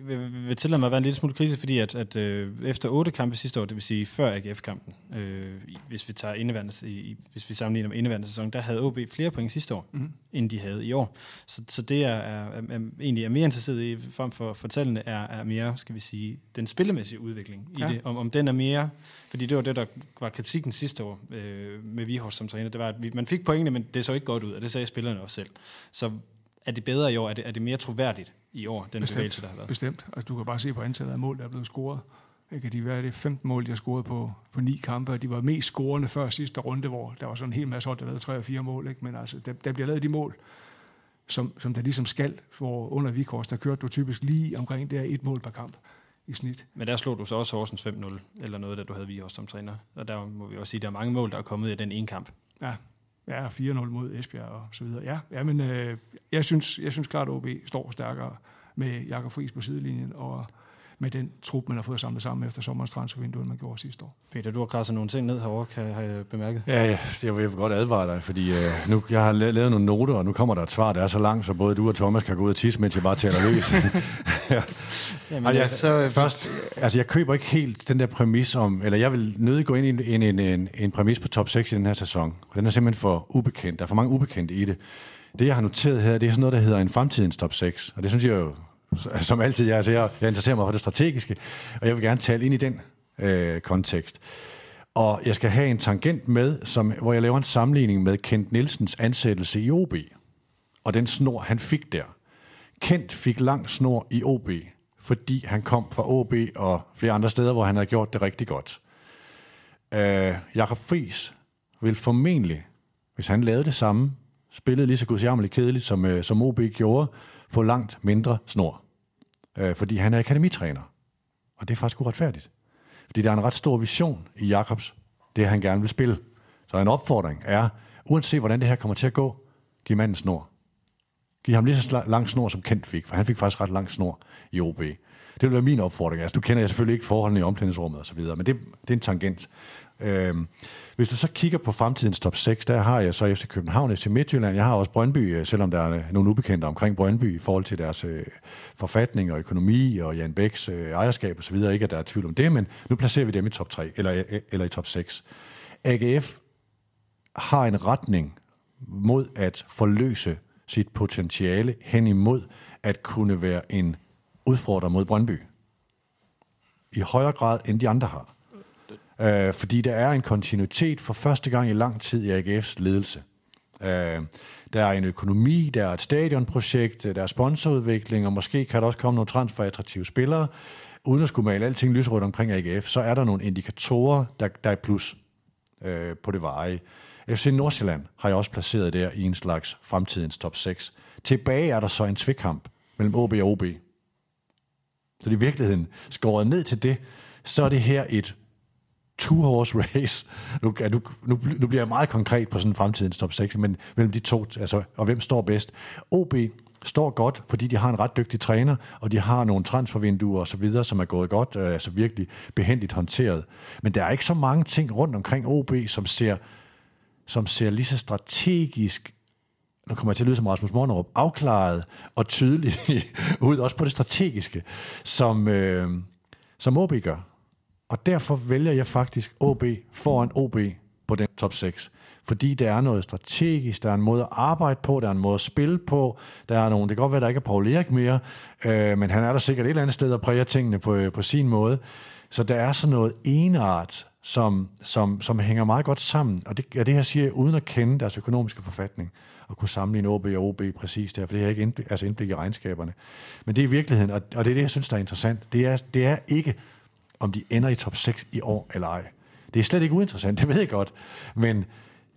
vil, vil tillade mig at være en lille smule krise, fordi at, at øh, efter otte kampe sidste år, det vil sige før AGF-kampen, øh, hvis vi tager indeværende, i, hvis vi sammenligner med indeværende sæson, der havde OB flere point sidste år, mm. end de havde i år. Så, så det er, er, er, er egentlig er mere interesseret i, frem for, for tallene, er, er mere, skal vi sige, den spillemæssige udvikling i ja. det. Om, om den er mere, fordi det var det, der var kritikken sidste år øh, med Vihorst som træner, det var, at vi, man fik pointene, men det så ikke godt ud, og det sagde spillerne også selv. Så er det bedre i år? Er det, er det mere troværdigt i år, den Bestemt. bevægelse, der har været? Bestemt. Altså, du kan bare se på antallet af mål, der er blevet scoret. Ikke? De var det 15 mål, de har scoret på, på ni kampe, de var mest scorende før sidste runde, hvor der var sådan en hel masse hold, der lavede tre og fire mål. Ikke? Men altså, der, der bliver lavet de mål, som, som der ligesom skal, hvor under Vikors, der kørte du typisk lige omkring der et mål per kamp i snit. Men der slog du så også Horsens 5-0, eller noget, da du havde Vikors som træner. Og der må vi også sige, at der er mange mål, der er kommet i den ene kamp. Ja, Ja, 4-0 mod Esbjerg og så videre. Ja, ja men øh, jeg, synes, jeg synes klart, at OB står stærkere med Jakob Friis på sidelinjen. Og, med den trup, man har fået samlet sammen efter sommerens transfervindue, man gjorde sidste år. Peter, du har krasset nogle ting ned herovre, kan jeg have bemærket. Ja, ja jeg vil godt advare dig, fordi øh, nu, jeg har la- lavet nogle noter, og nu kommer der et svar, der er så langt, så både du og Thomas kan gå ud og tisse, mens jeg bare taler løs. [laughs] ja. Jamen, ja, jeg, så, først, altså jeg køber ikke helt den der præmis om, eller jeg vil nødig gå ind i en, en, en, en, en præmis på top 6 i den her sæson. Den er simpelthen for ubekendt. Der er for mange ubekendte i det. Det, jeg har noteret her, det er sådan noget, der hedder en fremtidens top 6. Og det synes jeg jo, som altid, jeg, altså jeg, jeg interesserer mig for det strategiske, og jeg vil gerne tale ind i den øh, kontekst. Og jeg skal have en tangent med, som, hvor jeg laver en sammenligning med Kent Nielsens ansættelse i OB. Og den snor, han fik der. Kent fik lang snor i OB, fordi han kom fra OB og flere andre steder, hvor han havde gjort det rigtig godt. Øh, Jakob Friis vil formentlig, hvis han lavede det samme, spillede lige så gudsjammerligt kedeligt, som, øh, som OB gjorde, få langt mindre snor. Øh, fordi han er akademitræner. Og det er faktisk uretfærdigt. Fordi der er en ret stor vision i Jakobs, det han gerne vil spille. Så en opfordring er, uanset hvordan det her kommer til at gå, giv manden snor. Giv ham lige så lang snor, som Kent fik, for han fik faktisk ret lang snor i OB. Det vil være min opfordring. Altså, du kender jeg selvfølgelig ikke forholdene i omklædningsrummet osv., men det, det er en tangent. Øh, hvis du så kigger på fremtidens top 6, der har jeg så FC København, FC Midtjylland, jeg har også Brøndby, øh, selvom der er nogle ubekendte omkring Brøndby i forhold til deres øh, forfatning og økonomi og Jan Bæks øh, ejerskab osv., ikke at der er tvivl om det, men nu placerer vi dem i top 3, eller, øh, øh, eller i top 6. AGF har en retning mod at forløse sit potentiale hen imod at kunne være en udfordrer mod Brøndby. I højere grad, end de andre har. Øh, fordi der er en kontinuitet for første gang i lang tid i AGF's ledelse. Øh, der er en økonomi, der er et stadionprojekt, øh, der er sponsorudvikling, og måske kan der også komme nogle transferattraktive spillere. Uden at skulle male alting lysrødt omkring AGF, så er der nogle indikatorer, der, der er plus øh, på det veje. FC Nordsjælland har jeg også placeret der i en slags fremtidens top 6. Tilbage er der så en tvikkamp mellem OB og OB. Så det i virkeligheden skåret ned til det, så er det her et two-horse race. Nu, nu, nu, nu bliver jeg meget konkret på sådan en fremtidens top 6, men mellem de to, altså, og hvem står bedst? OB står godt, fordi de har en ret dygtig træner, og de har nogle transfervinduer og så videre, som er gået godt, øh, altså virkelig behendigt håndteret. Men der er ikke så mange ting rundt omkring OB, som ser, som ser lige så strategisk nu kommer jeg til at lyde som Rasmus Mornerup, afklaret og tydeligt [laughs] ud, også på det strategiske, som, øh, som OB gør. Og derfor vælger jeg faktisk OB foran OB på den top 6. Fordi der er noget strategisk, der er en måde at arbejde på, der er en måde at spille på, der er nogen, det kan godt være, der ikke er Paul Erik mere, øh, men han er der sikkert et eller andet sted og præger tingene på, øh, på sin måde. Så der er sådan noget enart, som, som, som hænger meget godt sammen, og det, det her siger jeg uden at kende deres økonomiske forfatning og kunne sammenligne OB og OB præcis der, for det har ikke indblik, altså indblik i regnskaberne. Men det er i virkeligheden, og, og det er det, jeg synes, der er interessant, det er, det er ikke, om de ender i top 6 i år eller ej. Det er slet ikke uinteressant, [laughs] det ved jeg godt, men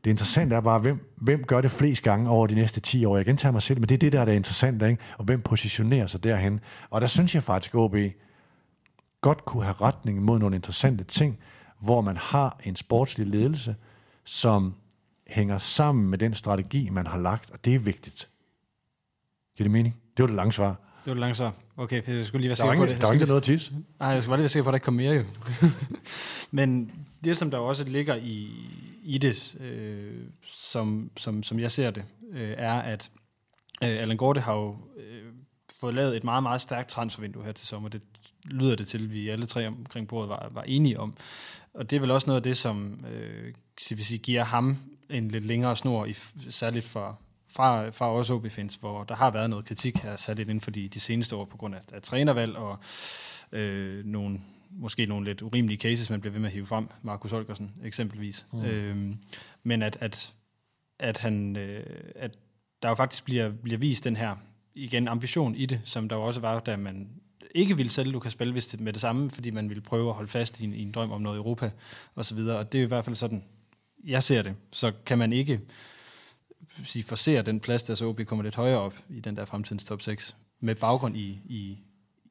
det interessante er bare, hvem, hvem gør det flest gange over de næste 10 år. Jeg gentager mig selv, men det er det, der er det interessante, ikke? og hvem positionerer sig derhen. Og der synes jeg faktisk, at OB godt kunne have retning mod nogle interessante ting, hvor man har en sportslig ledelse, som hænger sammen med den strategi, man har lagt, og det er vigtigt. Giver det mening? Det var det lange svar. Det var det lange svar. Okay, jeg skulle lige være sikker på det. der var ingen noget tis. Nej, jeg skal bare lige være sikker på, at der ikke kom mere jo. [laughs] Men det, som der også ligger i, i det, øh, som, som, som jeg ser det, øh, er, at øh, Allan Gorte har jo øh, fået lavet et meget, meget stærkt transfervindue her til sommer. Det lyder det til, vi alle tre omkring bordet var, var enige om. Og det er vel også noget af det, som øh, skal vi sige, giver ham en lidt længere snor, i, særligt for, fra, fra os OB-fans, hvor der har været noget kritik her, særligt inden for de, de seneste år, på grund af, af trænervalg og øh, nogle, måske nogle lidt urimelige cases, man bliver ved med at hive frem, Markus Holgersen eksempelvis. Mm. Øhm, men at, at, at, han, øh, at der jo faktisk bliver, bliver vist den her igen ambition i det, som der jo også var, da man ikke ville sælge Lukas Belvist med det samme, fordi man ville prøve at holde fast i en, i en drøm om noget Europa og så videre. Og det er i hvert fald sådan, jeg ser det. Så kan man ikke sige, forser den plads, der så OB kommer lidt højere op i den der fremtidens top 6, med baggrund i, i,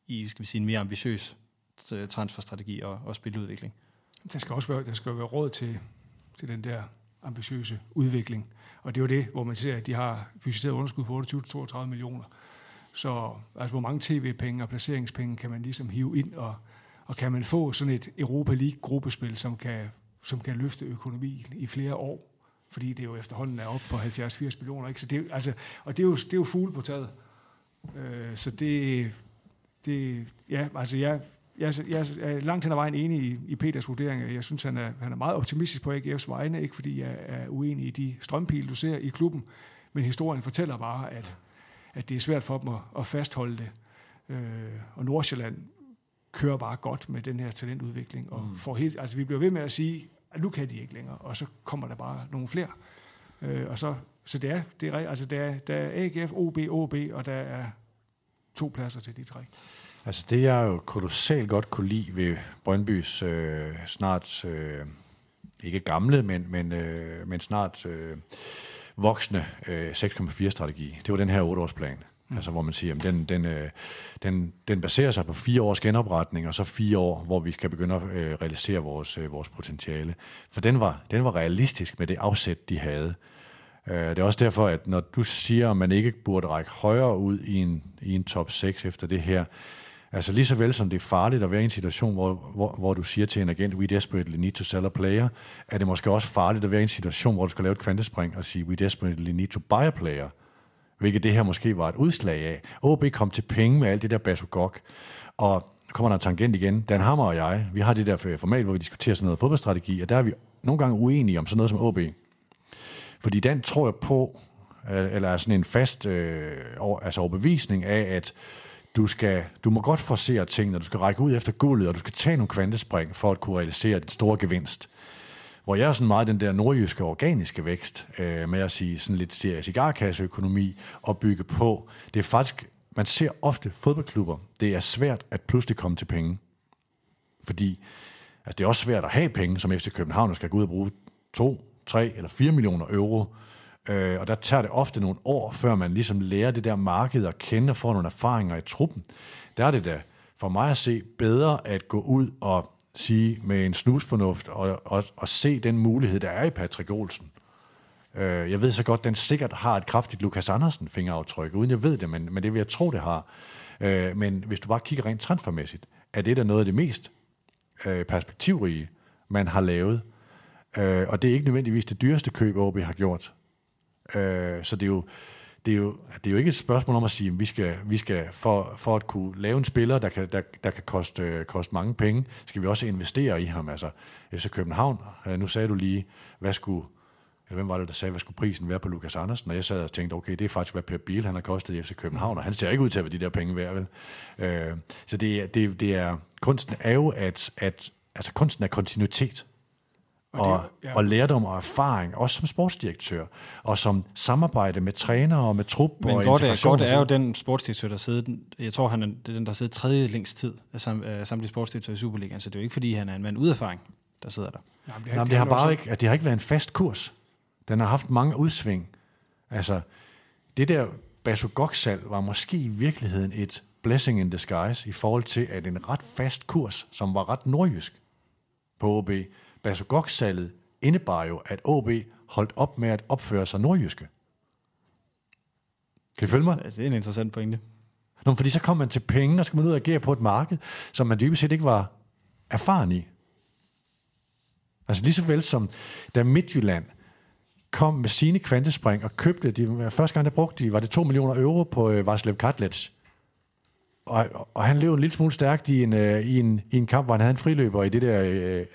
i skal vi sige, en mere ambitiøs øh, transferstrategi og, og spiludvikling. Der skal også være, der skal være råd til, til den der ambitiøse udvikling. Og det er jo det, hvor man ser, at de har budgetteret underskud på 28-32 millioner. Så altså, hvor mange tv-penge og placeringspenge kan man ligesom hive ind, og, og kan man få sådan et Europa League-gruppespil, som kan, som kan løfte økonomien i flere år? Fordi det jo efterhånden er op på 70-80 millioner. Ikke? Så det, altså, og det er jo, det er jo fugle på taget. Øh, så det, det, ja, altså jeg, jeg, jeg er langt hen ad vejen enig i, i Peters vurdering. Jeg synes, han er, han er meget optimistisk på AGF's vegne, ikke fordi jeg er uenig i de strømpil, du ser i klubben, men historien fortæller bare, at, at det er svært for dem at, at fastholde det. Øh, og Nordsjælland kører bare godt med den her talentudvikling, og mm. får helt, altså vi bliver ved med at sige, at nu kan de ikke længere, og så kommer der bare nogle flere. Øh, og så, så det er, det er, altså der, er, der er AGF, OB, OB, og der er to pladser til de tre. Altså det, jeg jo kolossalt godt kunne lide ved Brøndbys øh, snart, øh, ikke gamle, men, men, øh, men snart øh, voksne øh, 6,4-strategi, det var den her 8-årsplan. Mm. Altså hvor man siger, at den, den, øh, den, den baserer sig på fire års genopretning, og så fire år, hvor vi skal begynde at øh, realisere vores, øh, vores potentiale. For den var, den var realistisk med det afsæt, de havde. Øh, Det er også derfor, at når du siger, at man ikke burde række højere ud i en, i en top 6 efter det her, altså lige så vel som det er farligt at være i en situation, hvor, hvor, hvor du siger til en agent, we desperately need to sell a player, er det måske også farligt at være i en situation, hvor du skal lave et kvantespring og sige, we desperately need to buy a player. Hvilket det her måske var et udslag af. OB kom til penge med alt det der basogok, og nu kommer der en tangent igen. Dan Hammer og jeg, vi har det der format, hvor vi diskuterer sådan noget fodboldstrategi, og der er vi nogle gange uenige om sådan noget som OB. Fordi den tror jeg på, eller er sådan en fast øh, over, altså overbevisning af, at du, skal, du må godt forsere tingene, du skal række ud efter guldet, og du skal tage nogle kvantespring for at kunne realisere den store gevinst. Hvor jeg er sådan meget den der nordjyske organiske vækst, øh, med at sige sådan lidt cigarkasseøkonomi og bygge på. Det er faktisk, man ser ofte fodboldklubber, det er svært at pludselig komme til penge. Fordi altså det er også svært at have penge, som FC København, skal gå ud og bruge 2, 3 eller 4 millioner euro. Øh, og der tager det ofte nogle år, før man ligesom lærer det der marked at kende og får nogle erfaringer i truppen. Der er det da for mig at se bedre at gå ud og sige med en snusfornuft og, og, og se den mulighed, der er i Patrick Olsen. Øh, jeg ved så godt, den sikkert har et kraftigt Lukas Andersen fingeraftryk, uden jeg ved det, men, men det vil jeg tro, det har. Øh, men hvis du bare kigger rent transfermæssigt, er det der noget af det mest øh, perspektivrige, man har lavet. Øh, og det er ikke nødvendigvis det dyreste køb, OB har gjort. Øh, så det er jo, det er jo, det er jo ikke et spørgsmål om at sige, at vi skal, vi skal for, for at kunne lave en spiller, der kan, der, der kan koste, koste mange penge, skal vi også investere i ham. Altså, FC København, øh, nu sagde du lige, hvad skulle, eller hvem var det, der sagde, hvad skulle prisen være på Lukas Andersen? Og jeg sad og tænkte, okay, det er faktisk, hvad Per Biel han har kostet i FC København, og han ser ikke ud til at være de der penge værd, vel? Øh, så det, det, det er, kunsten er jo, at, at altså kunsten er kontinuitet. Og Og, det- ja. og lærdom og erfaring, også som sportsdirektør, og som samarbejde med trænere og med trup Men og Gorte, integration. Gorte og er jo den sportsdirektør, der sidder, jeg tror, han er det den, der sidder tredje længst tid af sam, samtlige sportsdirektører i Superligaen, så det er jo ikke, fordi han er en mand ud erfaring, der sidder der. Jamen, Nej, men det har bare ikke, at det har ikke været en fast kurs. Den har haft mange udsving. Altså, det der Basogok-salg var måske i virkeligheden et blessing in disguise i forhold til, at en ret fast kurs, som var ret nordjysk på OB, Basogok-salget indebar jo, at OB holdt op med at opføre sig nordjyske. Kan I følge mig? Det er en interessant pointe. Nå, fordi så kom man til penge, og så skal man ud og agere på et marked, som man dybest set ikke var erfaren i. Altså lige så vel som da Midtjylland kom med sine kvantespring og købte, de, første gang der brugte de, var det 2 millioner euro på øh, Varslev Katlets. Og, og han løb en lille smule stærkt i en, øh, i, en, i en kamp, hvor han havde en friløber i det der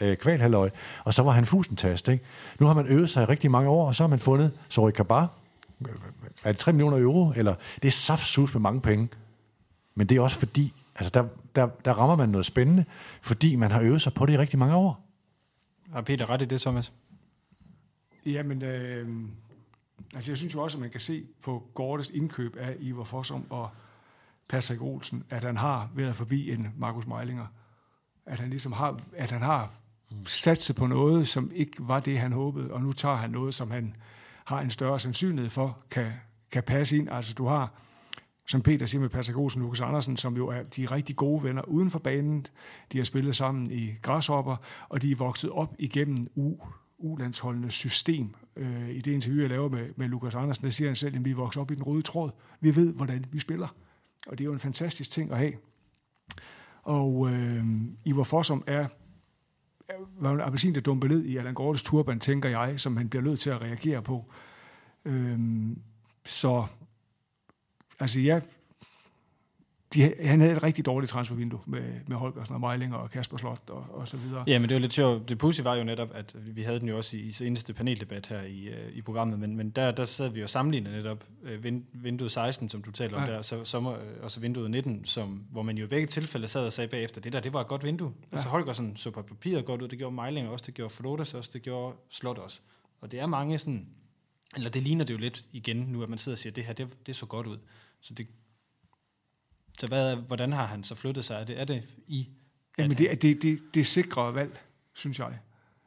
øh, øh, og så var han fusentast. Ikke? Nu har man øvet sig i rigtig mange år, og så har man fundet Sorry Kabar. Er det 3 millioner euro? Eller det er saftsus med mange penge. Men det er også fordi, altså der, der, der rammer man noget spændende, fordi man har øvet sig på det i rigtig mange år. Har Peter ret i det, Thomas? Jamen, øh, altså jeg synes jo også, at man kan se på Gortes indkøb af Ivar Fossum og Patrick Olsen, at han har været forbi en Markus Meilinger. At han ligesom har, at han har sat sig på noget, som ikke var det, han håbede, og nu tager han noget, som han har en større sandsynlighed for, kan, kan passe ind. Altså du har, som Peter siger med Patrick Olsen og Lukas Andersen, som jo er de rigtig gode venner uden for banen. De har spillet sammen i græshopper, og de er vokset op igennem U, U-landsholdenes system. Øh, I det interview, jeg laver med, med Lukas Andersen, der siger han selv, at vi er vokset op i den røde tråd. Vi ved, hvordan vi spiller. Og det er jo en fantastisk ting at have. Og øh, Ivar Fossum er var en appelsin, der dumper ned i Allan Gortes turban, tænker jeg, som han bliver nødt til at reagere på. Øh, så altså jeg de, han havde et rigtig dårligt transfervindue med, med Holgersen og Mejling og Kasper Slot og, og så videre. Ja, men det var lidt sjovt. Det pussy var jo netop, at vi havde den jo også i, i seneste paneldebat her i, uh, i programmet, men, men der, der sad vi jo sammenlignet netop uh, vinduet 16, som du taler om ja. der, så, sommer, uh, og så vinduet 19, som, hvor man jo i begge tilfælde sad og sagde bagefter, det der, det var et godt vindue. Ja. Altså Holgersen så på papiret godt ud, det gjorde Mejling også, det gjorde Flottes også, det gjorde Slot også. Og det er mange sådan, eller det ligner det jo lidt igen nu, at man sidder og siger, det her, det, det så godt ud. Så det, så hvad, hvordan har han så flyttet sig? Er det, er det i? Jamen, det, det, det, det er sikre valg, synes jeg.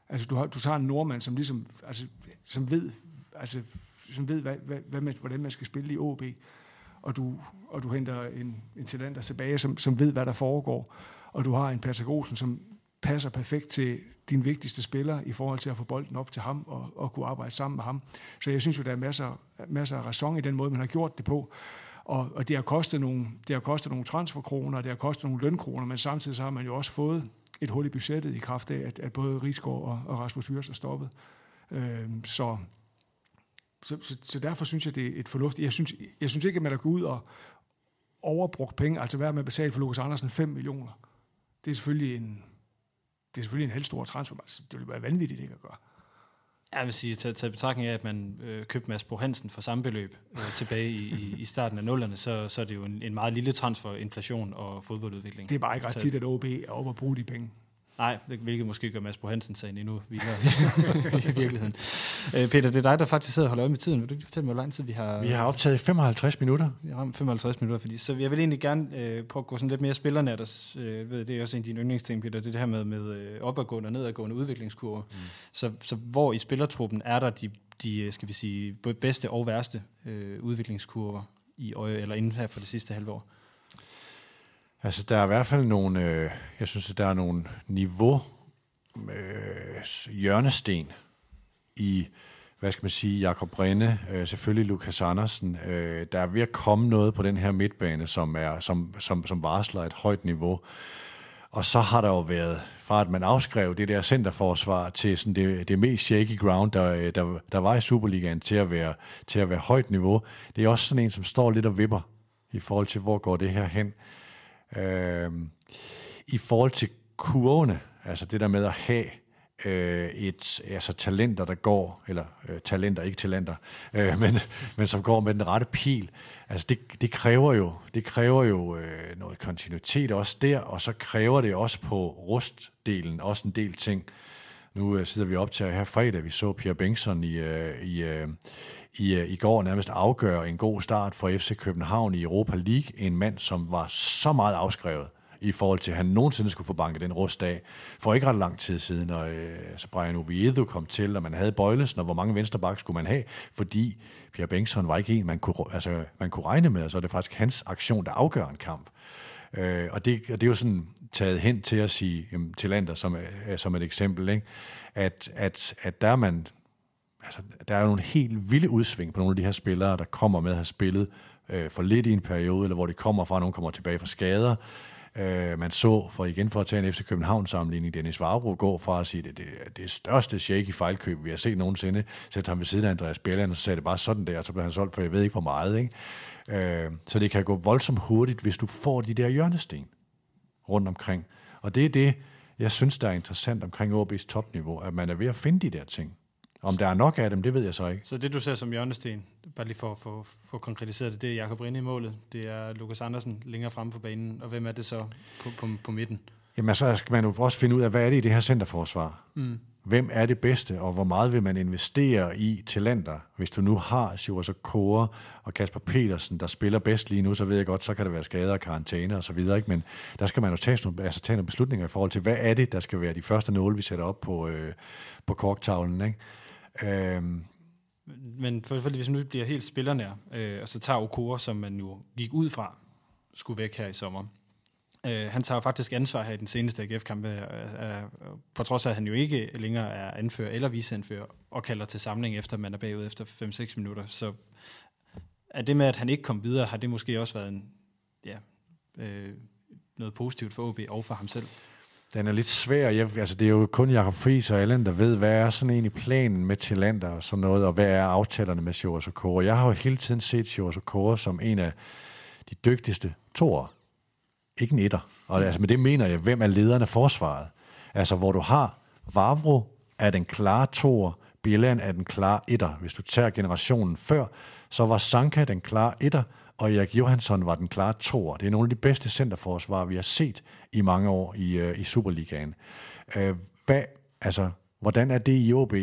Altså, du, har, du tager en nordmand, som ligesom, altså, som ved, altså, som ved hvad, hvad, hvad man, hvordan man skal spille i OB, og du, og du henter en, en talent tilbage, som, som ved, hvad der foregår, og du har en Patrick Olsen, som passer perfekt til din vigtigste spiller i forhold til at få bolden op til ham og, og kunne arbejde sammen med ham. Så jeg synes jo, der er masser, masser af ræson i den måde, man har gjort det på. Og, og det, har kostet nogle, det har kostet nogle transferkroner, det har kostet nogle lønkroner, men samtidig så har man jo også fået et hul i budgettet i kraft af, at, at både Rigsgaard og, og Rasmus Hyrs er stoppet. Øh, så, så, så, så derfor synes jeg, det er et fornuftigt. Jeg synes, jeg synes ikke, at man er gået ud og overbrugt penge, altså hvad med at betale for Lukas Andersen 5 millioner. Det er selvfølgelig en, det er selvfølgelig en halv stor transfer. Altså, det ville være vanvittigt ikke at gøre. Jeg vil sige, taget til betragtning af, at man øh, købte Mads Bo Hansen for samme beløb øh, [laughs] tilbage i, i starten af nullerne, så, så er det jo en, en meget lille transfer, inflation og fodboldudvikling. Det er bare ikke ret tit, at OB er oppe at bruge de penge. Nej, hvilket måske gør Mads Bo Hansen sagen endnu vildere [laughs] i virkeligheden. Øh, Peter, det er dig, der faktisk sidder og holder øje med tiden. Vil du ikke fortælle mig, hvor lang tid vi har... Vi har optaget 55 minutter. Vi har 55 minutter, fordi, så jeg vil egentlig gerne øh, prøve at gå sådan lidt mere spillerne. Der, øh, ved, det er også en af dine yndlingsting, Peter, det, er det her med, med øh, opadgående og nedadgående udviklingskurver. Mm. Så, så hvor i spillertruppen er der de, de skal vi sige, bedste og værste øh, udviklingskurver i øje, eller inden her for det sidste halve år? Altså, der er i hvert fald nogle, øh, jeg synes, der er nogle niveau øh, hjørnesten i, hvad skal man sige, Jakob Brinde, øh, selvfølgelig Lukas Andersen. Øh, der er ved at komme noget på den her midtbane, som, er, som, som, som varsler et højt niveau. Og så har der jo været, fra at man afskrev det der centerforsvar til sådan det, det mest shaky ground, der, øh, der, der var i Superligaen, til at, være, til at være højt niveau. Det er også sådan en, som står lidt og vipper i forhold til, hvor går det her hen. Øh, I forhold til kurvene, altså det der med at have øh, et, altså talenter, der går, eller øh, talenter, ikke talenter, øh, men, men som går med den rette pil, altså det, det kræver jo, det kræver jo øh, noget kontinuitet også der, og så kræver det også på rustdelen også en del ting. Nu øh, sidder vi op til her fredag, vi så Pierre Bengtsson i, øh, i, øh, i, øh, i går nærmest afgøre en god start for FC København i Europa League. En mand, som var så meget afskrevet i forhold til, at han nogensinde skulle få banket den rust af. For ikke ret lang tid siden, og øh, så Brian Oviedo kom til, og man havde Bøjlesen, og hvor mange venstreback skulle man have, fordi Pierre Bengtsson var ikke en, man kunne, altså, man kunne regne med, og så er det faktisk hans aktion, der afgør en kamp. Øh, og, det, og det er jo sådan taget hen til at sige, jamen, til Lander som, øh, som et eksempel, ikke? At, at, at der er man altså, der er jo nogle helt vilde udsving på nogle af de her spillere, der kommer med at have spillet øh, for lidt i en periode, eller hvor de kommer fra, nogen kommer tilbage fra skader. Øh, man så, for igen for at tage en FC København-sammenligning, Dennis Varbro går fra at sige, det, det, det største shaky fejlkøb, vi har set nogensinde, sætte ham ved siden af Andreas Bjelland, og så sagde det bare sådan der, og så blev han solgt for jeg ved ikke hvor meget. Ikke? Øh, så det kan gå voldsomt hurtigt, hvis du får de der hjørnesten rundt omkring. Og det er det, jeg synes, der er interessant omkring OB's topniveau, at man er ved at finde de der ting. Om der er nok af dem, det ved jeg så ikke. Så det, du ser som hjørnesten, bare lige for at få konkretiseret det, det er Jakob Rinde i målet, det er Lukas Andersen længere fremme på banen, og hvem er det så på, på, på midten? Jamen så skal man jo også finde ud af, hvad er det i det her centerforsvar? Mm. Hvem er det bedste, og hvor meget vil man investere i talenter? Hvis du nu har Sjurs Kåre og Kasper Petersen, der spiller bedst lige nu, så ved jeg godt, så kan der være skader og karantæne og så videre. Ikke? Men der skal man jo tage nogle, altså tage nogle beslutninger i forhold til, hvad er det, der skal være de første nåle, vi sætter op på, øh, på korktavlen. Ikke? Øhm. Men for, for, hvis nu bliver helt spillernær, øh, og så tager Okora, som man jo gik ud fra, skulle væk her i sommer. Øh, han tager faktisk ansvar her i den seneste AGF-kamp, øh, øh, på trods af, at han jo ikke længere er anfører eller viceanfører, og kalder til samling efter, man er bagud efter 5-6 minutter. Så er det med, at han ikke kom videre, har det måske også været en ja, øh, noget positivt for OB og for ham selv. Den er lidt svær. Jeg, altså, det er jo kun Jakob Friis og Allen, der ved, hvad er sådan egentlig planen med talenter og sådan noget, og hvad er aftalerne med Sjovers og Kåre. Jeg har jo hele tiden set Sjovers og Kåre som en af de dygtigste toer. Ikke en etter. Og altså, med det mener jeg, hvem er lederne af forsvaret? Altså, hvor du har Vavro er den klare toer, Bjelland er den klare etter. Hvis du tager generationen før, så var Sanka den klare etter, og Erik Johansson var den klare toer. Det er nogle af de bedste centerforsvarer, vi har set i mange år i, uh, i Superligaen. Uh, hvad, altså, hvordan er det i OB?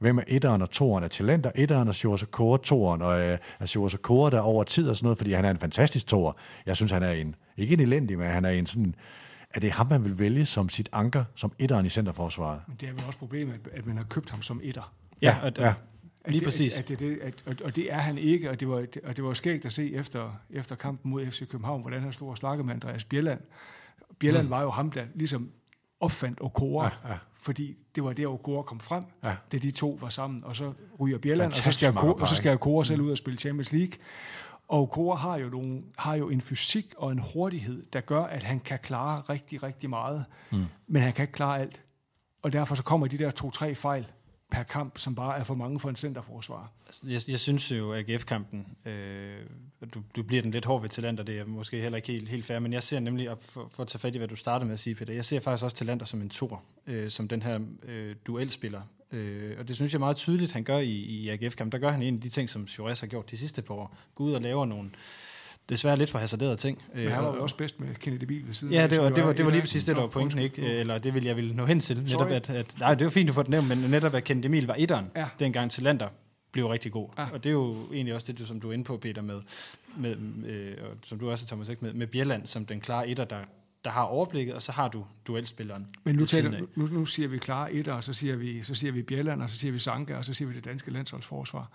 Hvem er etteren og toeren af talenter? Etteren er Sjorse Kåre, toeren og uh, er Sjorse Kåre der over tid og sådan noget, fordi han er en fantastisk toer. Jeg synes, han er en, ikke en elendig, men han er en sådan, er det ham, man vil vælge som sit anker, som etteren i centerforsvaret? Men det er vel også problemet, at man har købt ham som etter. Ja, og, ja. Lige at, præcis. At, at, det, at, at, og det er han ikke, og det var, og det var skægt at se efter, efter kampen mod FC København, hvordan han stod og snakkede med Andreas Bjelland. Bjelland mm. var jo ham, der ligesom opfandt Okora, ja, ja. fordi det var der, Okora kom frem, ja. da de to var sammen, og så ryger Bjelland, og så skal, Okora, og så skal Okora selv ud og spille Champions League. Og Okora har jo, nogle, har jo en fysik og en hurtighed, der gør, at han kan klare rigtig, rigtig meget, mm. men han kan ikke klare alt. Og derfor så kommer de der to-tre fejl, per kamp, som bare er for mange for en centerforsvar. Altså, jeg, jeg synes jo, at AGF-kampen, øh, du, du bliver den lidt hård ved talenter, det er måske heller ikke helt, helt fair, men jeg ser nemlig, at for, for at tage fat i, hvad du startede med at sige, Peter, jeg ser faktisk også talenter som en tor, øh, som den her øh, duelspiller. Øh, og det synes jeg meget tydeligt, han gør i, i AGF-kampen. Der gør han en af de ting, som Chores har gjort de sidste par år. Gå ud og laver nogle desværre lidt for hasarderede ting. Men han var jo også bedst med Kennedy Bil ved siden Ja, det var, det var, det var lige præcis det, der var pointen, ikke? Eller det vil jeg ville nå hen til. Netop at, at, nej, det var fint, du får det nævnt, men netop at Kennedy Emil var etteren, ja. dengang til Lander blev rigtig god. Ja. Og det er jo egentlig også det, som du er inde på, Peter, med, med øh, og som du også, Thomas, ikke, med, med Bjerland som den klare etter, der, der har overblikket, og så har du duelspilleren. Men nu, taler, nu, nu siger vi klare etter, og så siger vi, så siger vi Bjelland, og så siger vi Sanka, og så siger vi det danske landsholdsforsvar.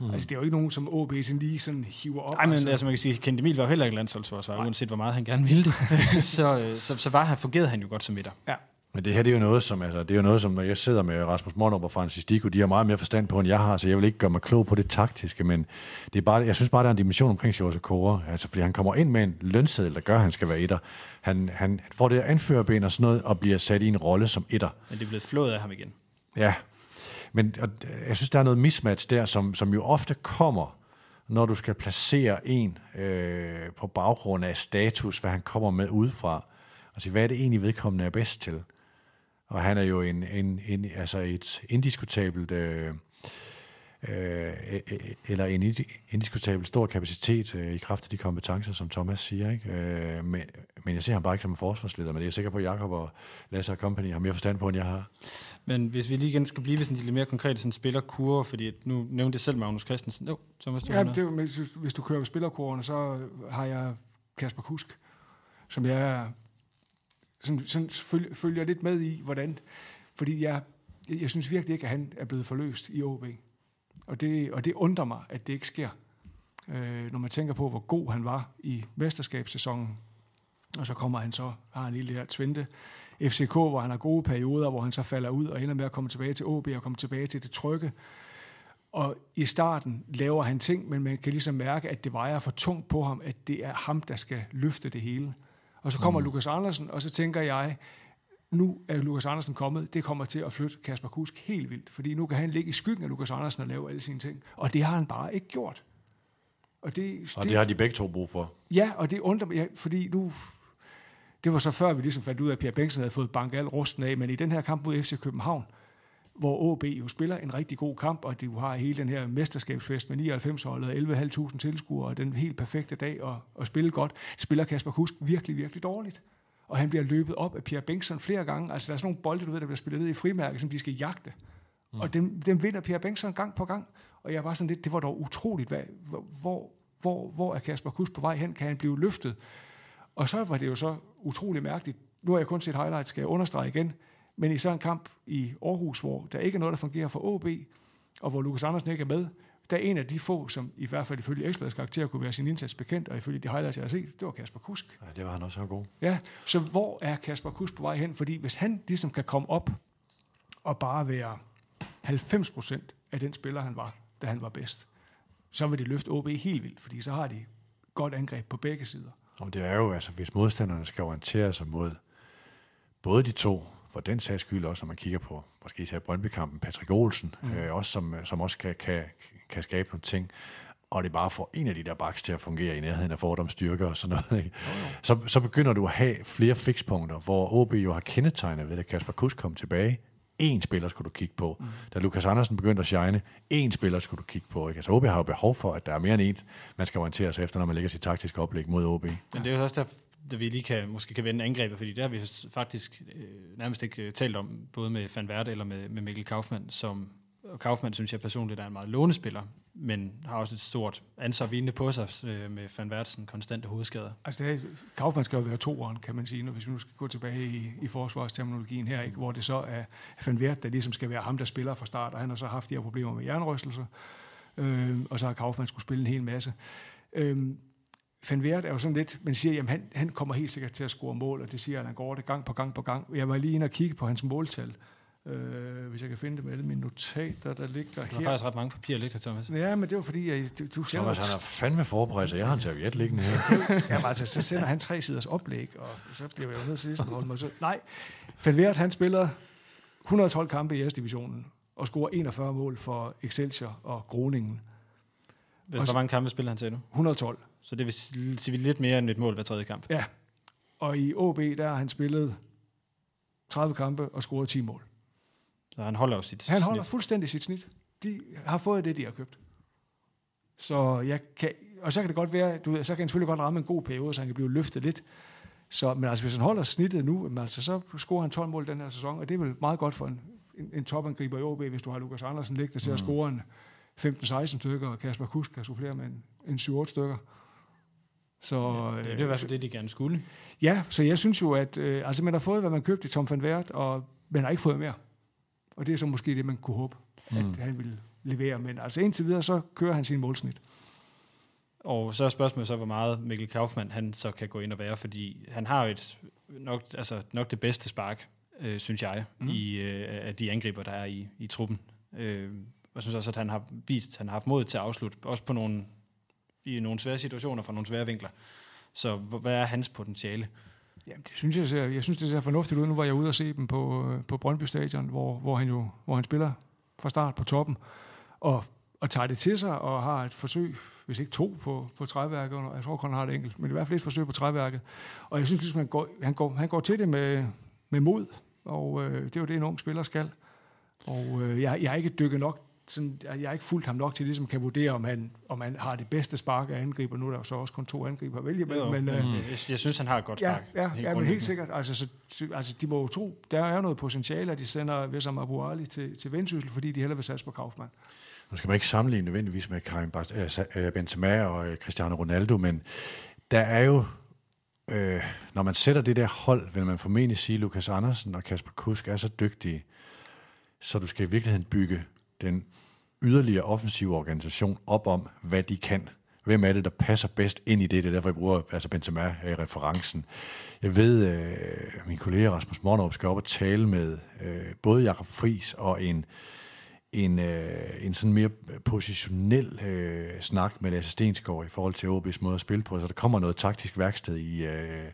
Hmm. Altså, det er jo ikke nogen, som OB sådan lige sådan hiver op. Nej, men altså, altså man kan sige, Kent Emil var jo heller ikke landsholdsforsvar, uanset hvor meget han gerne ville det. [laughs] så, øh, så, så var han, fungerede han jo godt som midter. Ja. Men det her det er jo noget, som, altså, det er jo noget, som når jeg sidder med Rasmus Monrup og Francis Dico, de har meget mere forstand på, end jeg har, så jeg vil ikke gøre mig klog på det taktiske, men det er bare, jeg synes bare, der er en dimension omkring Jose Kåre, altså, fordi han kommer ind med en lønseddel, der gør, at han skal være etter. Han, han får det anførerben og sådan noget, og bliver sat i en rolle som etter. Men det er blevet flået af ham igen. Ja, men og, øh, jeg synes, der er noget mismatch der, som, som jo ofte kommer, når du skal placere en øh, på baggrund af status, hvad han kommer med udefra. Altså, hvad er det egentlig vedkommende er bedst til? Og han er jo en, en, en, altså et indiskutabelt... Øh, øh, øh eller en indiskutabel stor kapacitet øh, i kraft af de kompetencer, som Thomas siger. Ikke? Øh, men, men jeg ser ham bare ikke som en forsvarsleder, men det er jeg sikker på, at Jacob og Lasse og Company har mere forstand på, end jeg har. Men hvis vi lige igen skal blive sådan lidt mere konkret sådan spillerkurve, fordi nu nævnte det selv Magnus Christensen. Jo, Thomas, du ja, det, men, hvis du kører spillerkurvene, så har jeg Kasper Kusk, som jeg sådan, sådan følger, følger lidt med i, hvordan... Fordi jeg, jeg synes virkelig ikke, at han er blevet forløst i OB. Og det, og det undrer mig, at det ikke sker. Øh, når man tænker på, hvor god han var i mesterskabssæsonen, og så kommer han så, har han det her tvinte. FCK, hvor han har gode perioder, hvor han så falder ud og ender med at komme tilbage til OB og komme tilbage til det trygge. Og i starten laver han ting, men man kan ligesom mærke, at det vejer for tungt på ham, at det er ham, der skal løfte det hele. Og så kommer mm. Lukas Andersen, og så tænker jeg, nu er Lukas Andersen kommet, det kommer til at flytte Kasper Kusk helt vildt, fordi nu kan han ligge i skyggen af Lukas Andersen og lave alle sine ting. Og det har han bare ikke gjort. Og det, og det, det har de begge to brug for. Ja, og det undrer mig, ja, fordi nu... Det var så før, vi ligesom fandt ud af, at Pierre Bengtsen havde fået banket al rusten af, men i den her kamp mod FC København, hvor OB jo spiller en rigtig god kamp, og du har hele den her mesterskabsfest med 99 holdet og 11.500 tilskuere, og den helt perfekte dag og, og spille godt, spiller Kasper Kusk virkelig, virkelig dårligt og han bliver løbet op af Pierre Bengtsson flere gange. Altså, der er sådan nogle bolde, du ved, der bliver spillet ned i frimærke, som de skal jagte. Mm. Og dem, dem vinder Pierre Bengtsson gang på gang. Og jeg var sådan lidt, det var dog utroligt, hvad, hvor, hvor, hvor er Kasper Kusk på vej hen? Kan han blive løftet? Og så var det jo så utrolig mærkeligt. Nu har jeg kun set highlights, skal jeg understrege igen. Men i sådan en kamp i Aarhus, hvor der ikke er noget, der fungerer for OB, og hvor Lukas Andersen ikke er med, der er en af de få, som i hvert fald ifølge Ekstrabladets karakter kunne være sin indsats bekendt, og ifølge de highlights, jeg har set, det var Kasper Kusk. Ja, det var han også god. Ja, så hvor er Kasper Kusk på vej hen? Fordi hvis han ligesom kan komme op og bare være 90 procent af den spiller, han var, da han var bedst, så vil det løfte OB helt vildt, fordi så har de godt angreb på begge sider. Og det er jo, altså, hvis modstanderne skal orientere sig mod både de to, for den sags skyld også, når man kigger på, måske især Brøndby-kampen, Patrick Olsen, mm. øh, også, som, som også kan, kan, kan skabe nogle ting, og det bare får en af de der baks til at fungere i nærheden af fordoms styrker og sådan noget, ikke? Så, så begynder du at have flere fikspunkter, hvor OB jo har kendetegnet ved, at Kasper Kusk kom tilbage. En spiller skulle du kigge på. Mm. Da Lukas Andersen begyndte at shine, en spiller skulle du kigge på. Ikke? Altså OB har jo behov for, at der er mere end en, man skal orientere sig efter, når man lægger sit taktiske oplæg mod OB. Men det er jo også der, der vi lige kan, måske kan vende angrebet, fordi der har vi faktisk øh, nærmest ikke øh, talt om, både med Van Verde eller med, med Mikkel Kaufmann, som og Kaufmann synes jeg personligt er en meget lånespiller, men har også et stort ansvar vindende på sig øh, med Van Vertsen konstante hovedskader. Altså det er, Kaufmann skal jo være toeren, kan man sige, når hvis vi nu skal gå tilbage i, i forsvarsterminologien her, ikke, hvor det så er Van Vert, der ligesom skal være ham, der spiller fra start, og han har så haft de her problemer med jernrystelser, øh, og så har Kaufmann skulle spille en hel masse. Øh, Van Vert er jo sådan lidt, man siger, jamen han, han kommer helt sikkert til at score mål, og det siger, Allan han går det gang på gang på gang. Jeg var lige inde og kigge på hans måltal, Øh, hvis jeg kan finde det med alle mine notater, der ligger her. Der er faktisk ret mange papirer liggende, Thomas. Ja, men det var fordi, jeg, du, du Thomas, han er fandme forberedt, så jeg har en serviet liggende her. [laughs] ja, altså, så sender han tre siders oplæg, og så bliver jeg jo nødt til at holde mig. Så, nej, Felvert, han spiller 112 kampe i S-divisionen, og scorer 41 mål for Excelsior og Groningen. Hvor mange kampe spiller han til nu? 112. Så det vil sige lidt mere end et mål hver tredje kamp? Ja, og i OB, der har han spillet 30 kampe og scoret 10 mål. Så han holder jo sit Han holder snit. fuldstændig sit snit. De har fået det, de har købt. Så jeg kan, og så kan det godt være, du, så kan han selvfølgelig godt ramme en god periode, så han kan blive løftet lidt. Så, men altså, hvis han holder snittet nu, altså, så scorer han 12 mål den her sæson, og det er vel meget godt for en, en, en topangriber i OB, hvis du har Lukas Andersen liggende til mm. at score en 15-16 stykker, og Kasper Kusk kan supplere med en, en 7-8 stykker. Så, ja, det er i hvert fald det, de gerne skulle. Ja, så jeg synes jo, at øh, altså, man har fået, hvad man købte i Tom van Wert, og man har ikke fået mere. Og det er så måske det, man kunne håbe, mm. at han ville levere. Men altså indtil videre, så kører han sin målsnit. Og så er spørgsmålet så, hvor meget Mikkel Kaufmann han så kan gå ind og være, fordi han har jo et, nok, altså, nok det bedste spark, øh, synes jeg, mm. i, øh, af de angriber, der er i, i truppen. Øh, jeg synes også, at han har vist, at han har haft mod til at afslutte, også på nogle, i nogle svære situationer fra nogle svære vinkler. Så hvad er hans potentiale? Jamen, det synes jeg, ser, jeg synes, det ser fornuftigt ud. Nu var jeg ude og se dem på, øh, på Brøndby Stadion, hvor, hvor, han jo, hvor han spiller fra start på toppen, og, og tager det til sig, og har et forsøg, hvis ikke to, på, på træværket. Jeg tror kun, han har et enkelt, men i hvert fald et forsøg på træværket. Og jeg synes, ligesom, han, går, han, går, han går til det med, med mod, og øh, det er jo det, en ung spiller skal. Og øh, jeg, jeg har ikke dykket nok sådan, jeg har ikke fulgt ham nok til, at ligesom kan vurdere, om han, om han har det bedste spark af angriber. Nu er der jo så også kun to angriber at vælge med. Men, øh, jeg, jeg synes, han har et godt spark. Ja, ja, ja men helt sikkert. Altså, så, altså, de må jo tro, der er noget potentiale, at de sender Vessam Abu Ali til, til Vendsyssel, fordi de heller vil satse på Kaufmann. Nu skal man ikke sammenligne nødvendigvis med Karim øh, øh, Benzema og Cristiano Ronaldo, men der er jo øh, når man sætter det der hold, vil man formentlig sige, at Lukas Andersen og Kasper Kusk er så dygtige, så du skal i virkeligheden bygge den yderligere offensive organisation op om, hvad de kan. Hvem er det, der passer bedst ind i det? Det er derfor, jeg bruger altså Benzema i referencen. Jeg ved, øh, min kollega Rasmus Mornerup skal op og tale med øh, både Jakob Fris og en en, øh, en sådan mere positionel øh, snak med Lasse Stensgaard i forhold til OB's måde at spille på. Så der kommer noget taktisk værksted i, øh,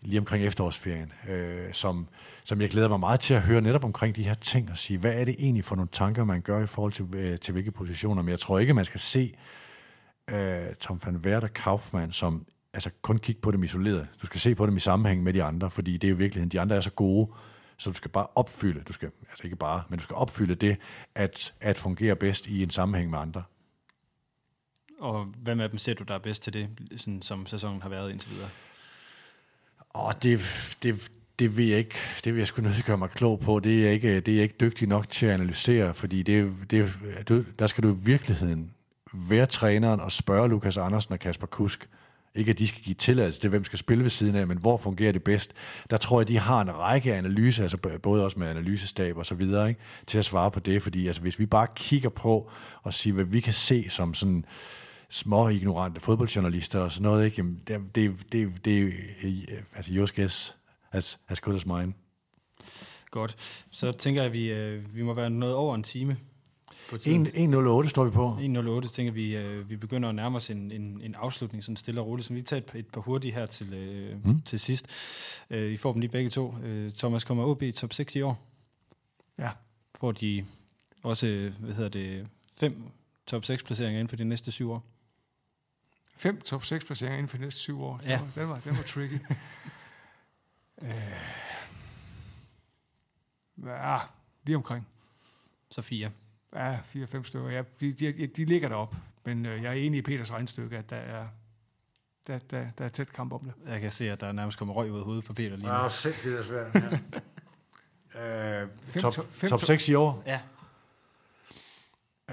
lige omkring efterårsferien, øh, som, som jeg glæder mig meget til at høre netop omkring de her ting og sige, hvad er det egentlig for nogle tanker, man gør i forhold til, øh, til hvilke positioner. Men jeg tror ikke, man skal se øh, Tom van Werder Kaufmann som altså kun kigge på dem isoleret. Du skal se på dem i sammenhæng med de andre, fordi det er jo virkeligheden, de andre er så gode, så du skal bare opfylde, du skal, altså ikke bare, men du skal opfylde det, at, at fungere bedst i en sammenhæng med andre. Og hvem af dem ser du, der er bedst til det, sådan, som sæsonen har været indtil videre? Åh, det, det, det vil jeg ikke, det vil jeg sgu nødt gøre mig klog på. Det er jeg ikke, det er jeg ikke dygtig nok til at analysere, fordi det, det, der skal du i virkeligheden være træneren og spørge Lukas Andersen og Kasper Kusk, ikke at de skal give tilladelse til, hvem skal spille ved siden af, men hvor fungerer det bedst. Der tror jeg, de har en række analyser, altså både også med analysestab og så videre, ikke, til at svare på det. Fordi altså, hvis vi bare kigger på og siger, hvad vi kan se som sådan små ignorante fodboldjournalister og sådan noget, ikke, jamen, det, det, det, det øh, altså your guess as, as good as mine. Godt. Så tænker jeg, at vi, øh, vi må være noget over en time på tiden. 1.08 står vi på. 1.08, så tænker vi, øh, vi begynder at nærme os en, en, en afslutning, sådan stille og roligt. Så vi tager et, par- et par hurtige her til, øh, Mm. til sidst. Øh, I får dem lige begge to. Øh, Thomas kommer OB i top 6 i år. Ja. Får de også, øh, hvad hedder det, fem top 6 placeringer inden for de næste syv år. Fem top 6 placeringer inden for de næste syv år. Ja. Ja. Den, var, den var tricky. [laughs] øh, ja, lige omkring. Så fire. Ja, fire-fem stykker. Ja, de, de, de ligger derop. Men øh, jeg er enig i Peters regnstykke, at der er, der, der, der er tæt kamp om det. Jeg kan se, at der nærmest kommer røg ud af hovedet på Peter lige nu. Ja, sindssygt det er svært. Ja. øh, Fem top, to- fem top to- 6 i år. Ja.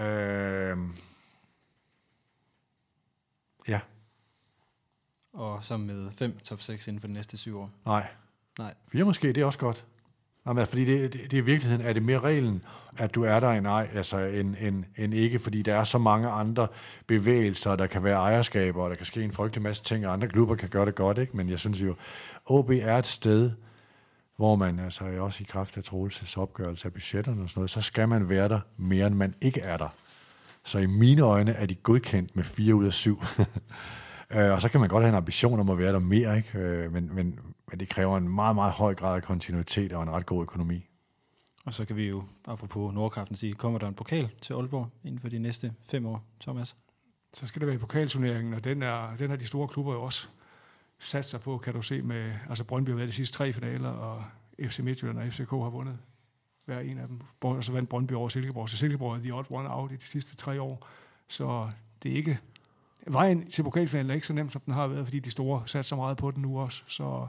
Øh, ja, Og så med fem top 6 inden for de næste syv år. nej. Nej. Fire måske, det er også godt. Nej, men fordi det, det, det i virkeligheden, er det mere reglen, at du er der end, ej, altså en, en, en ikke, fordi der er så mange andre bevægelser, der kan være ejerskaber, og der kan ske en frygtelig masse ting, og andre klubber kan gøre det godt, ikke? Men jeg synes jo, OB er et sted, hvor man, altså også i kraft af Troelses opgørelse af budgetterne og sådan noget, så skal man være der mere, end man ikke er der. Så i mine øjne er de godkendt med 4 ud af 7. [laughs] Øh, og så kan man godt have en ambition om at være der mere, ikke? Øh, men, men, men det kræver en meget, meget høj grad af kontinuitet og en ret god økonomi. Og så kan vi jo, apropos Nordkraften, sige, kommer der en pokal til Aalborg inden for de næste fem år, Thomas? Så skal der være i pokalturneringen, og den er, den har de store klubber jo også sat sig på, kan du se med, altså Brøndby har været de sidste tre finaler, og FC Midtjylland og FCK har vundet hver en af dem. Og så vandt Brøndby over Silkeborg, så Silkeborg er the odd one out i de sidste tre år. Så det er ikke, vejen til pokalfinalen er ikke så nemt, som den har været, fordi de store sat så meget på den nu også. Så,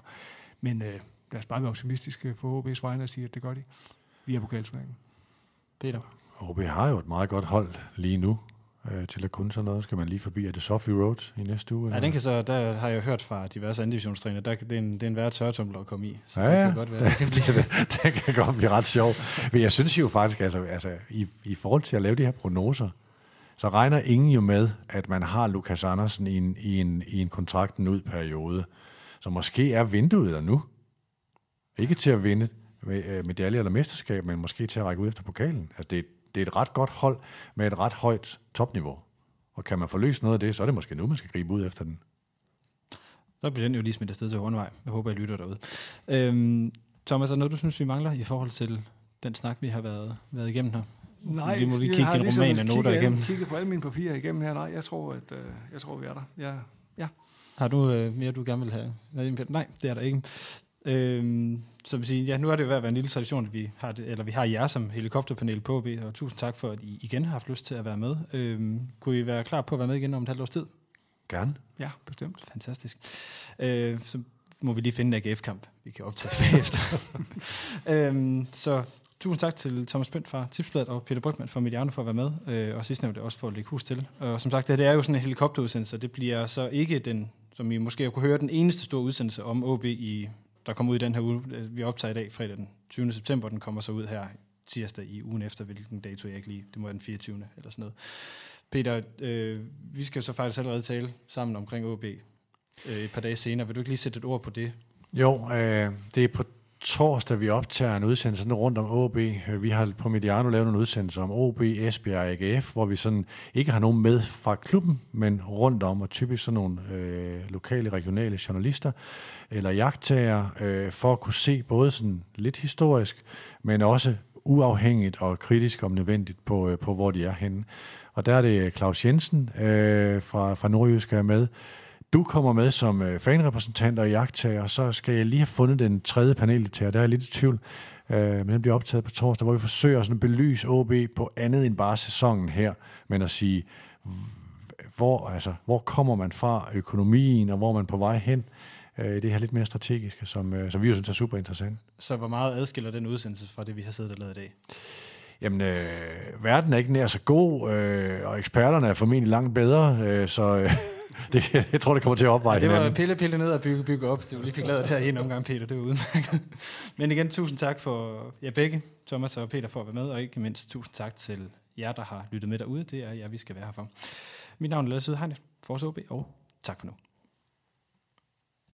men øh, lad os bare være optimistiske på HB's vegne og sige, at det gør de via pokalturneringen. Peter? OB har jo et meget godt hold lige nu. Øh, til at kunne sådan noget, skal man lige forbi. Er det Sophie Road i næste uge? Ja, eller? den kan så, der har jeg hørt fra diverse andivisionstræner, der, det, er en, det er en værre tørretumbler at komme i. Så Ja, det ja. kan godt være. det kan [laughs] blive- det, det kan godt blive ret sjovt. Men jeg synes jo faktisk, altså, altså i, i forhold til at lave de her prognoser, så regner ingen jo med, at man har Lukas Andersen i en, i en, i en kontrakten ud periode. Så måske er vinduet der nu. Ikke til at vinde øh, medalje eller mesterskab, men måske til at række ud efter pokalen. Altså det, det er et ret godt hold med et ret højt topniveau. Og kan man få løst noget af det, så er det måske nu, man skal gribe ud efter den. Så bliver den jo lige smidt afsted til Hornvej. Jeg håber, jeg lytter derude. Øhm, Thomas, er der noget, du synes, vi mangler i forhold til den snak, vi har været, været igennem her? Nej, Vi må lige jeg kigge har din ligesom roman af noter kigget- igennem. kigget på alle mine papirer igennem her. Nej, jeg tror, at, øh, jeg tror vi er der. Jeg, Har du øh, mere, du gerne vil have? Nej, det er der ikke. Øhm, så vil sige, ja, nu er det jo ved at være en lille tradition, at vi har, det, eller vi har jer som helikopterpanel på OB, og tusind tak for, at I igen har haft lyst til at være med. Øhm, kunne I være klar på at være med igen om et halvt års tid? Gerne. ja, bestemt. Fantastisk. Øh, så må vi lige finde en AGF-kamp, vi kan optage [laughs] bagefter. øhm, så tusind tak til Thomas Pønt fra Tipsbladet og Peter Brygman fra Mediano for at være med, øh, og sidstnævnte også for at lægge hus til. Og som sagt, det, det er jo sådan en helikopterudsendelse, og det bliver så ikke den, som I måske kunne høre, den eneste store udsendelse om OB, i, der kommer ud i den her uge. Vi optager i dag fredag den 20. september, den kommer så ud her tirsdag i ugen efter, hvilken dato jeg ikke lige, det må være den 24. eller sådan noget. Peter, øh, vi skal jo så faktisk allerede tale sammen omkring OB øh, et par dage senere. Vil du ikke lige sætte et ord på det? Jo, øh, det er på torsdag, vi optager en udsendelse sådan rundt om OB. Vi har på Mediano lavet en udsendelse om OB, Esbjerg og AGF, hvor vi sådan ikke har nogen med fra klubben, men rundt om, og typisk sådan nogle øh, lokale, regionale journalister eller jagttager, øh, for at kunne se både sådan lidt historisk, men også uafhængigt og kritisk om nødvendigt på, øh, på hvor de er henne. Og der er det Claus Jensen øh, fra, fra Nordjysk er med, du kommer med som øh, fanrepræsentant og jagttager, og så skal jeg lige have fundet den tredje paneldeltager. Der er jeg lidt i tvivl. Øh, men den bliver optaget på torsdag, hvor vi forsøger sådan at belyse OB på andet end bare sæsonen her, men at sige, hvor, altså, hvor kommer man fra økonomien, og hvor er man på vej hen. Øh, det her lidt mere strategiske, som, øh, som vi jo synes er super interessant. Så hvor meget adskiller den udsendelse fra det, vi har siddet og lavet i dag? Jamen, øh, verden er ikke nær så god, øh, og eksperterne er formentlig langt bedre, øh, så øh, det, jeg tror, det kommer til at opveje Ja, det var hinanden. pille, pille ned og bygge, bygge op. Du lige fik lavet det her en omgang, Peter. Det var udmærket. [laughs] Men igen, tusind tak for jer begge, Thomas og Peter, for at være med, og ikke mindst tusind tak til jer, der har lyttet med derude. Det er jer, vi skal være her for. Mit navn er Lasse Hegnet, for OB, og tak for nu.